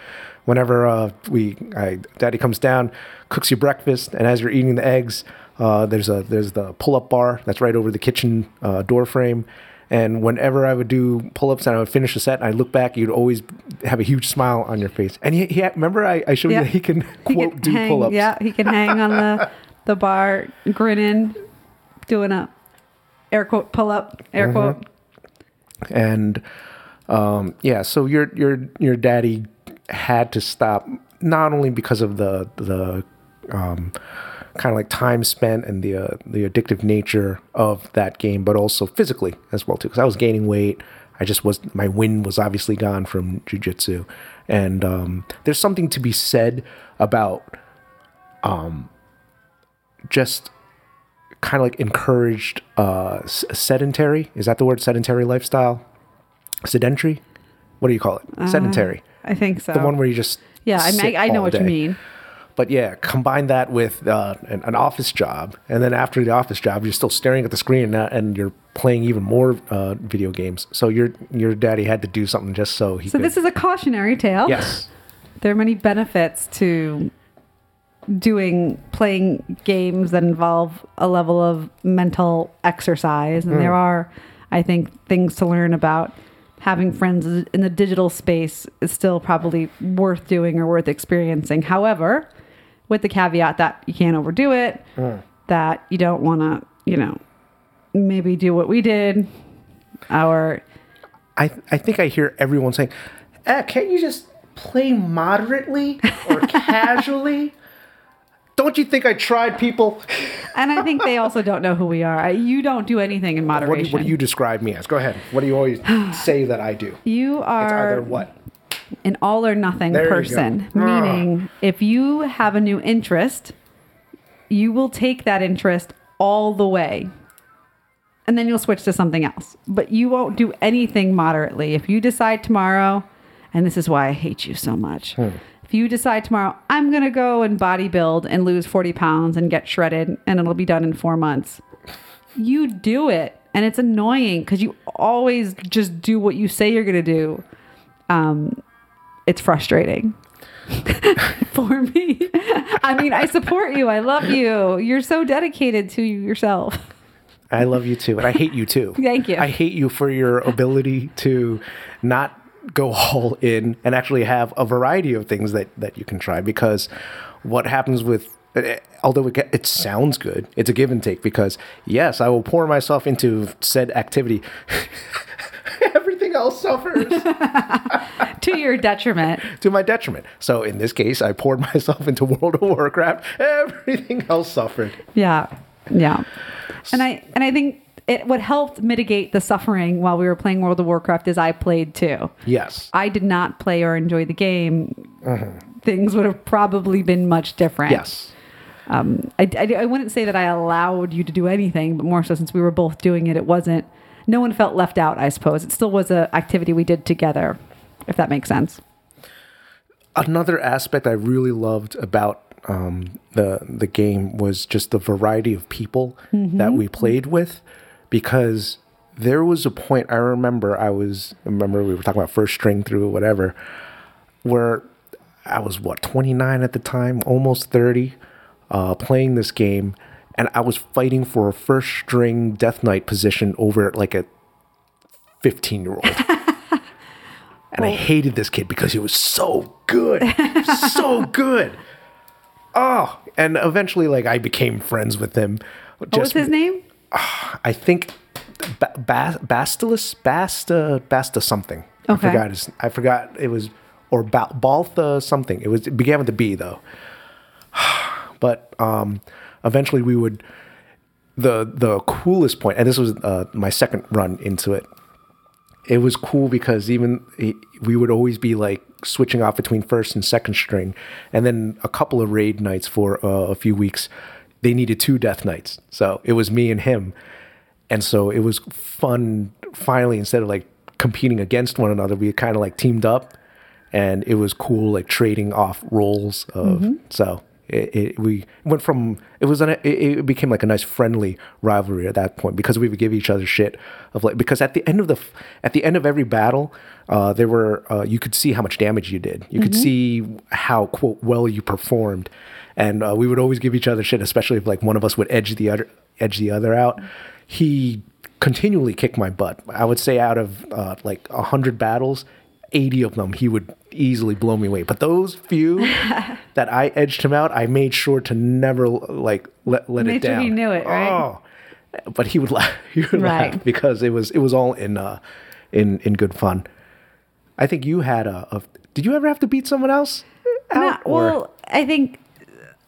Whenever uh, we, I, Daddy comes down, cooks you breakfast, and as you're eating the eggs, uh, there's a there's the pull-up bar that's right over the kitchen uh, door frame. And whenever I would do pull-ups and I would finish a set, and I look back, you'd always have a huge smile on your face. And he, he remember I, I showed you that he can *laughs* He quote can do hang, pull-ups. Yeah, he can hang on the *laughs* the bar, grinning, doing a air quote pull up, air Mm-hmm. quote. and um, yeah, so your your your daddy had to stop not only because of the the um, kind of like time spent and the uh, the addictive nature of that game, but also physically as well too. Because I was gaining weight, I just was my wind was obviously gone from jujitsu, and um, there's something to be said about um, just kind of like encouraged uh, sedentary. Is that the word? Sedentary lifestyle. Sedentary. What do you call it? sedentary. I think so. The one where you just yeah, I, sit mean, I, I know all what you day. mean. But yeah, combine that with uh, an, an office job, and then after the office job, you're still staring at the screen and, and you're playing even more uh, video games. So your your daddy had to do something just so he So could. this is a cautionary tale. yes, There are many benefits to doing playing games that involve a level of mental exercise and there are I think things to learn about having friends in the digital space is still probably worth doing or worth experiencing. However, with the caveat that you can't overdo it, that you don't want to, you know, maybe do what we did Our, I I think I hear everyone saying, eh, "Can't you just play moderately or *laughs* casually?" Don't you think I tried, people? and I think they also don't know who we are. You don't do anything in What do, moderation. what do you describe me as? Go ahead. What do you always *sighs* say that I do? You It's are either what? an all or nothing There person, meaning if you have a new interest, you will take that interest all the way. And then you'll switch to something else. But you won't do anything moderately. If you decide tomorrow, and this is why I hate you so much. Hmm. If you decide tomorrow, I'm going to go and bodybuild and lose 40 pounds and get shredded and it'll be done in four months, you do it. And it's annoying because you always just do what you say you're going to do um, it's frustrating *laughs* for me. I mean, I support you. I love you. You're so dedicated to yourself. I love you too, and I hate you too. *laughs* Thank you. I hate you for your ability to not go all in and actually have a variety of things that that you can try. Because what happens with although it, it sounds good, it's a give and take. Because yes, I will pour myself into said activity. *laughs* Everything else suffers *laughs* to your detriment. to my detriment. So in this case, I poured *laughs* myself into World of Warcraft. Everything else suffered. Yeah. Yeah. And I and I think it what helped mitigate the suffering while we were playing World of Warcraft is I played too. Yes. I did not play or enjoy the game. Things would have probably been much different. Yes. um, I, I, I wouldn't say that I allowed you to do anything, but more so since we were both doing it, it wasn't, no one felt left out, I suppose. It still was an activity we did together, if that makes sense. another aspect I really loved about um, the the game was just the variety of people that we played with, because there was a point I remember I was I remember we were talking about first string through whatever, where I was what 29 at the time, almost 30, uh, playing this game, and I was fighting for a first string Death Knight position over like a 15 year old. *laughs* And I hated this kid because he was so good. so *laughs* good. Oh, and eventually, like, I became friends with him. What was his name? I think ba- ba- Bastilus, Basta, Basta something. I Okay. forgot his. I forgot it was or ba- Baltha something. It was it began with the B though. *sighs* but um, eventually we would. The the coolest point, and this was uh, my second run into it. It was cool because even he- we would always be like switching off between first and second string, and then a couple of raid nights for uh, a few weeks. They needed two death knights, so it was me and him, and so it was fun. Finally, instead of like competing against one another, we kind of like teamed up, and it was cool like trading off roles. Of, mm-hmm. So It, it, we went from it was an, it, it became like a nice friendly rivalry at that point because we would give each other shit of like because at the end of the at the end of every battle, uh, there were uh, you could see how much damage you did. You could see how quote well you performed, and uh, we would always give each other shit, especially if like one of us would edge the other edge the other out. He continually kicked my butt. I would say out of uh, like a hundred battles, eighty of them he would easily blow me away. But those few *laughs* that I edged him out, I made sure to never like let let Made it sure he knew it, right? Oh. But he would laugh. He would Right. laugh because it was it was all in uh in in good fun. I think you had a, a did you ever have to beat someone else? out, Not- well, I think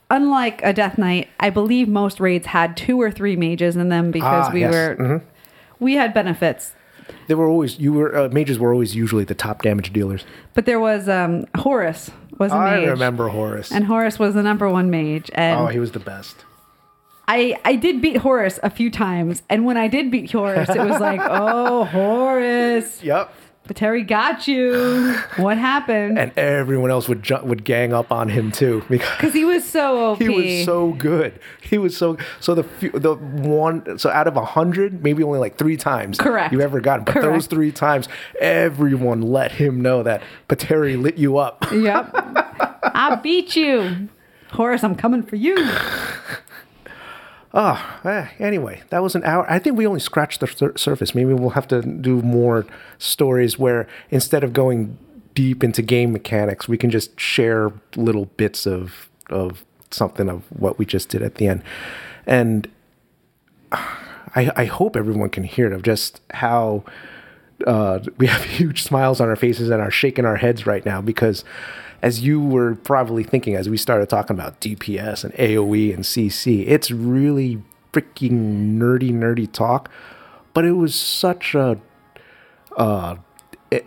unlike a death knight, I believe most raids had two or three mages in them because Ah, we yes. were we had benefits. They were always you were uh, mages were always usually the top damage dealers. But there was um Horus was a I mage. remember Horace. And Horus was the number one mage. And oh, he was the best. I, I did beat Horus a few times. And when I did beat Horus, it was like, *laughs* oh, Horus, Yep. But Terry got you. What happened? And everyone else would ju- would gang up on him too *laughs* because he was so OP. he was so good. He was so so the few, the one so out of a hundred, maybe only like three times Correct. you ever got him. But Correct. those three times, everyone let him know that Pateri lit you up. Yep. *laughs* I beat you. Horace. I'm coming for you. *laughs* Oh, eh, anyway, that was an hour. I think we only scratched the sur- surface. Maybe we'll have to do more stories where instead of going deep into game mechanics, we can just share little bits of of something of what we just did at the end. And I, I hope everyone can hear it of just how uh, we have *laughs* huge smiles on our faces and are shaking our heads right now because as you were probably thinking as we started talking about DPS and AoE and CC, it's really freaking nerdy, nerdy talk. But it was such a uh, it,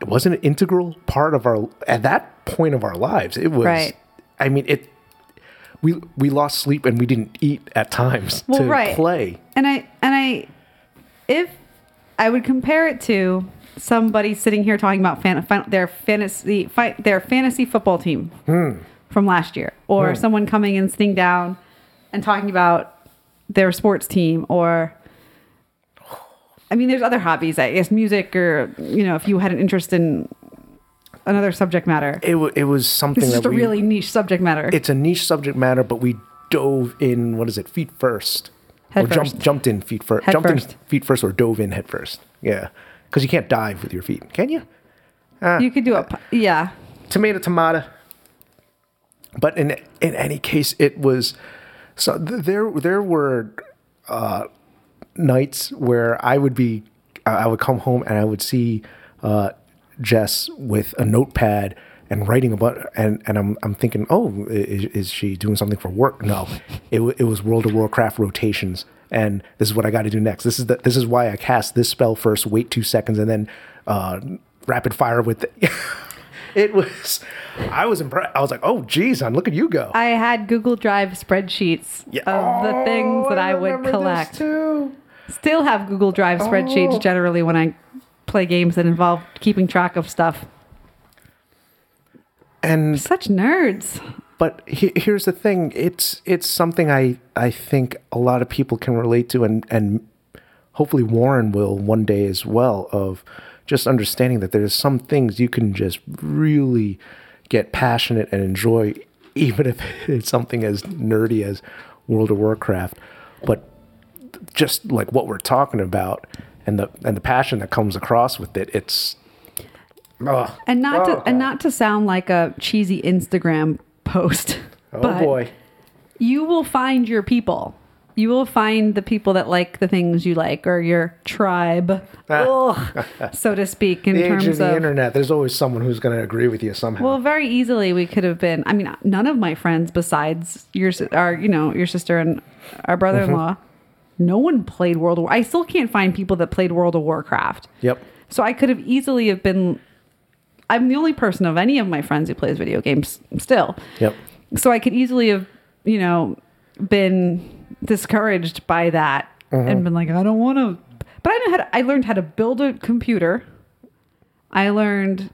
it wasn't an integral part of our at that point of our lives. It was Right. I mean it we we lost sleep and we didn't eat at times Well, to right. play. And I and I if I would compare it to somebody sitting here talking about fan, fan, their fantasy fight their fantasy football team hmm. from last year or hmm. someone coming and sitting down and talking about their sports team or I mean there's other hobbies I guess music or you know if you had an interest in another subject matter It, wa- it was something that just a we, really niche subject matter it's a niche subject matter, but we dove in. What is it? Feet first, Head or first. jumped jumped in feet first. Head jumped first. in feet first, or dove in head first. Yeah, because you can't dive with your feet, can you? you could do a yeah Tomato, tomato. But in in any case, it was so th- there. There were uh, nights where I would be, I I would come home and I would see uh, Jess with a notepad and writing about, and and I'm I'm thinking, oh, is, is she doing something for work? No, it it was World of Warcraft rotations, and this is what I got to do next. This is the this is why I cast this spell first, wait two seconds, and then uh, rapid fire with. The, *laughs* It was, I was impressed. I was like, oh, geez, on look at you go. I had Google Drive spreadsheets Yeah. of the things that I, would remember this collect. Still have Google Drive spreadsheets Oh. generally when I play games that involve keeping track of stuff. And Such nerds. but he, here's the thing it's it's something i i think a lot of people can relate to and and hopefully warren will one day as well of just understanding that there's some things you can just really get passionate and enjoy even if *laughs* it's something as nerdy as world of warcraft but just like what we're talking about and the and the passion that comes across with it it's oh, And not oh, to and not to sound like a cheesy Instagram post. *laughs* oh but boy You will find your people. You will find the people that like the things you like or your tribe, ah. *laughs* ugh, *laughs* so to speak, in the terms of the of internet, there's always someone who's going to agree with you somehow. Well, very easily we could have been. I mean, none of my friends besides your our you know your sister and our brother-in-law, mm-hmm. no one played World of War. I still can't find people that played World of Warcraft. yep. So I could have easily have been. I'm the only person of any of my friends who plays video games still. Yep. So I could easily have you know been discouraged by that and mm-hmm. been like, I don't want to. But I know how to, I learned how to build a computer. I learned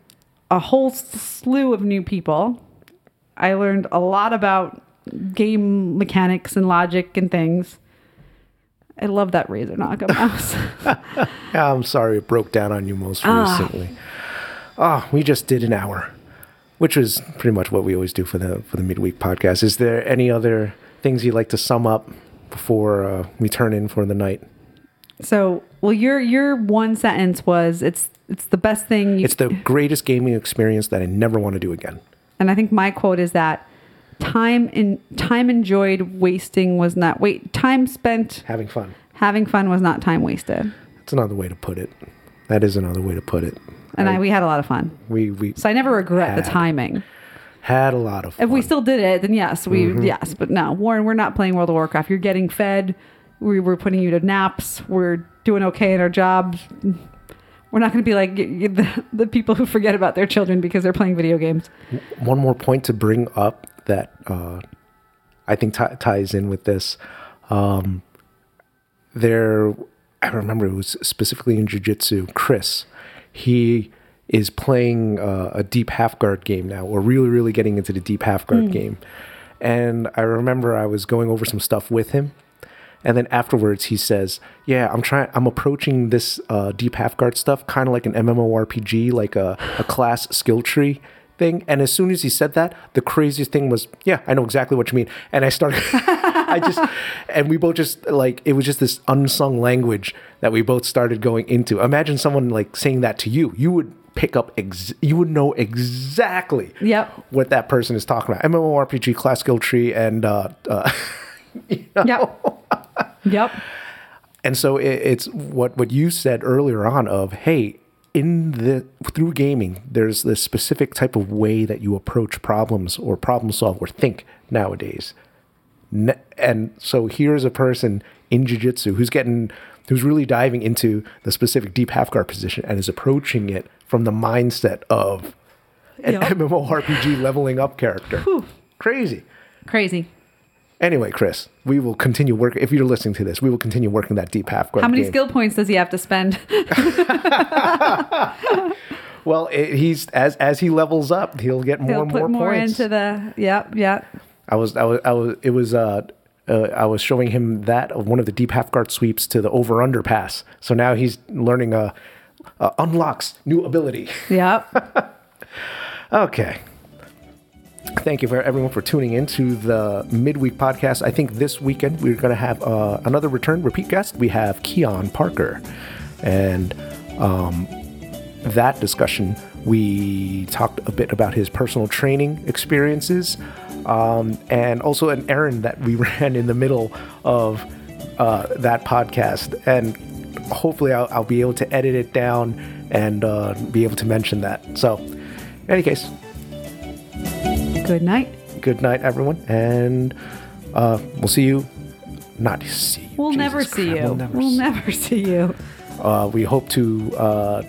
a whole slew of new people. I learned a lot about game mechanics and logic and things. I love that Razer Naga *laughs* mouse. Yeah, *laughs* I'm sorry it broke down on you most ah. recently. Ah, we just did an hour, which is pretty much what we always do for the for the midweek podcast. Is there any other things you'd like to sum up before uh, we turn in for the night? so, well, your your one sentence was it's it's the best thing. You, It's the greatest gaming experience that I never want to do again. and I think my quote is that time in time enjoyed wasting was not wait time spent Having fun. having fun was not time wasted. That's another way to put it. That is another way to put it. And I, we had a lot of fun. We we So I never regret the timing. had a lot of fun. If we still did it, then yes, we Mm-hmm. yes. But no, Warren, we're not playing World of Warcraft. You're getting fed. We, we're putting you to naps. We're doing okay in our jobs. We're not going to be like the, the people who forget about their children because they're playing video games. one more point to bring up that uh, I think ti- ties in with this. Um, there, I remember it was specifically in jujitsu. Chris, he is playing uh, a deep half guard game now, or really, really getting into the deep half guard game. And I remember I was going over some stuff with him. And then afterwards, he says, "Yeah, I'm trying. I'm approaching this uh, deep half guard stuff kind of like an MMORPG, like a, a class skill tree thing." And as soon as he said that, the craziest thing was, "Yeah, I know exactly what you mean." And I started, *laughs* I just, and we both just like it was just this unsung language that we both started going into. Imagine someone like saying that to you. You would pick up, ex- you would know exactly Yep. what that person is talking about. MMORPG, class skill tree, and uh, uh, *laughs* Yep. yep. And so it, it's what what you said earlier on of hey, in the through gaming, there's this specific type of way that you approach problems or problem solve or think nowadays. And so here's a person in jiu-jitsu who's getting who's really diving into the specific deep half guard position and is approaching it from the mindset of an Yep. MMORPG leveling up character. Crazy. Crazy. Anyway, Chris, we will continue working. If you're listening to this, we will continue working that deep half guard. How many game. skill points does he have to spend? *laughs* *laughs* Well, it, he's as as he levels up, he'll get more He'll and put more, more points. into the. Yep. Yep. I was I was I was it was uh, uh I was showing him that of one of the deep half guard sweeps to the over under pass. So now he's learning uh, uh unlocks new ability. Yep. *laughs* Okay. Thank you for everyone for tuning in to the midweek podcast. I think this weekend we're going to have uh, another return repeat guest. We have Keon Parker, and um, that discussion we talked a bit about his personal training experiences, um, and also an errand that we *laughs* ran in the middle of uh, that podcast. And hopefully, I'll, I'll be able to edit it down and uh, be able to mention that. So, in any case, Good night. good night, everyone, and uh, we'll see you. Not see you. We'll Jesus never see you. We'll never We'll see- never see you. Uh, we hope to uh,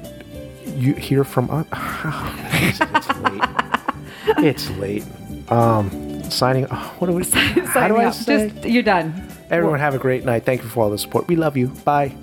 you hear from us. *sighs* it's late. It's late. Um, signing. oh, what do we? *laughs* how do I say? Just you're done. Everyone have a great night. Thank you for all the support. We love you. Bye.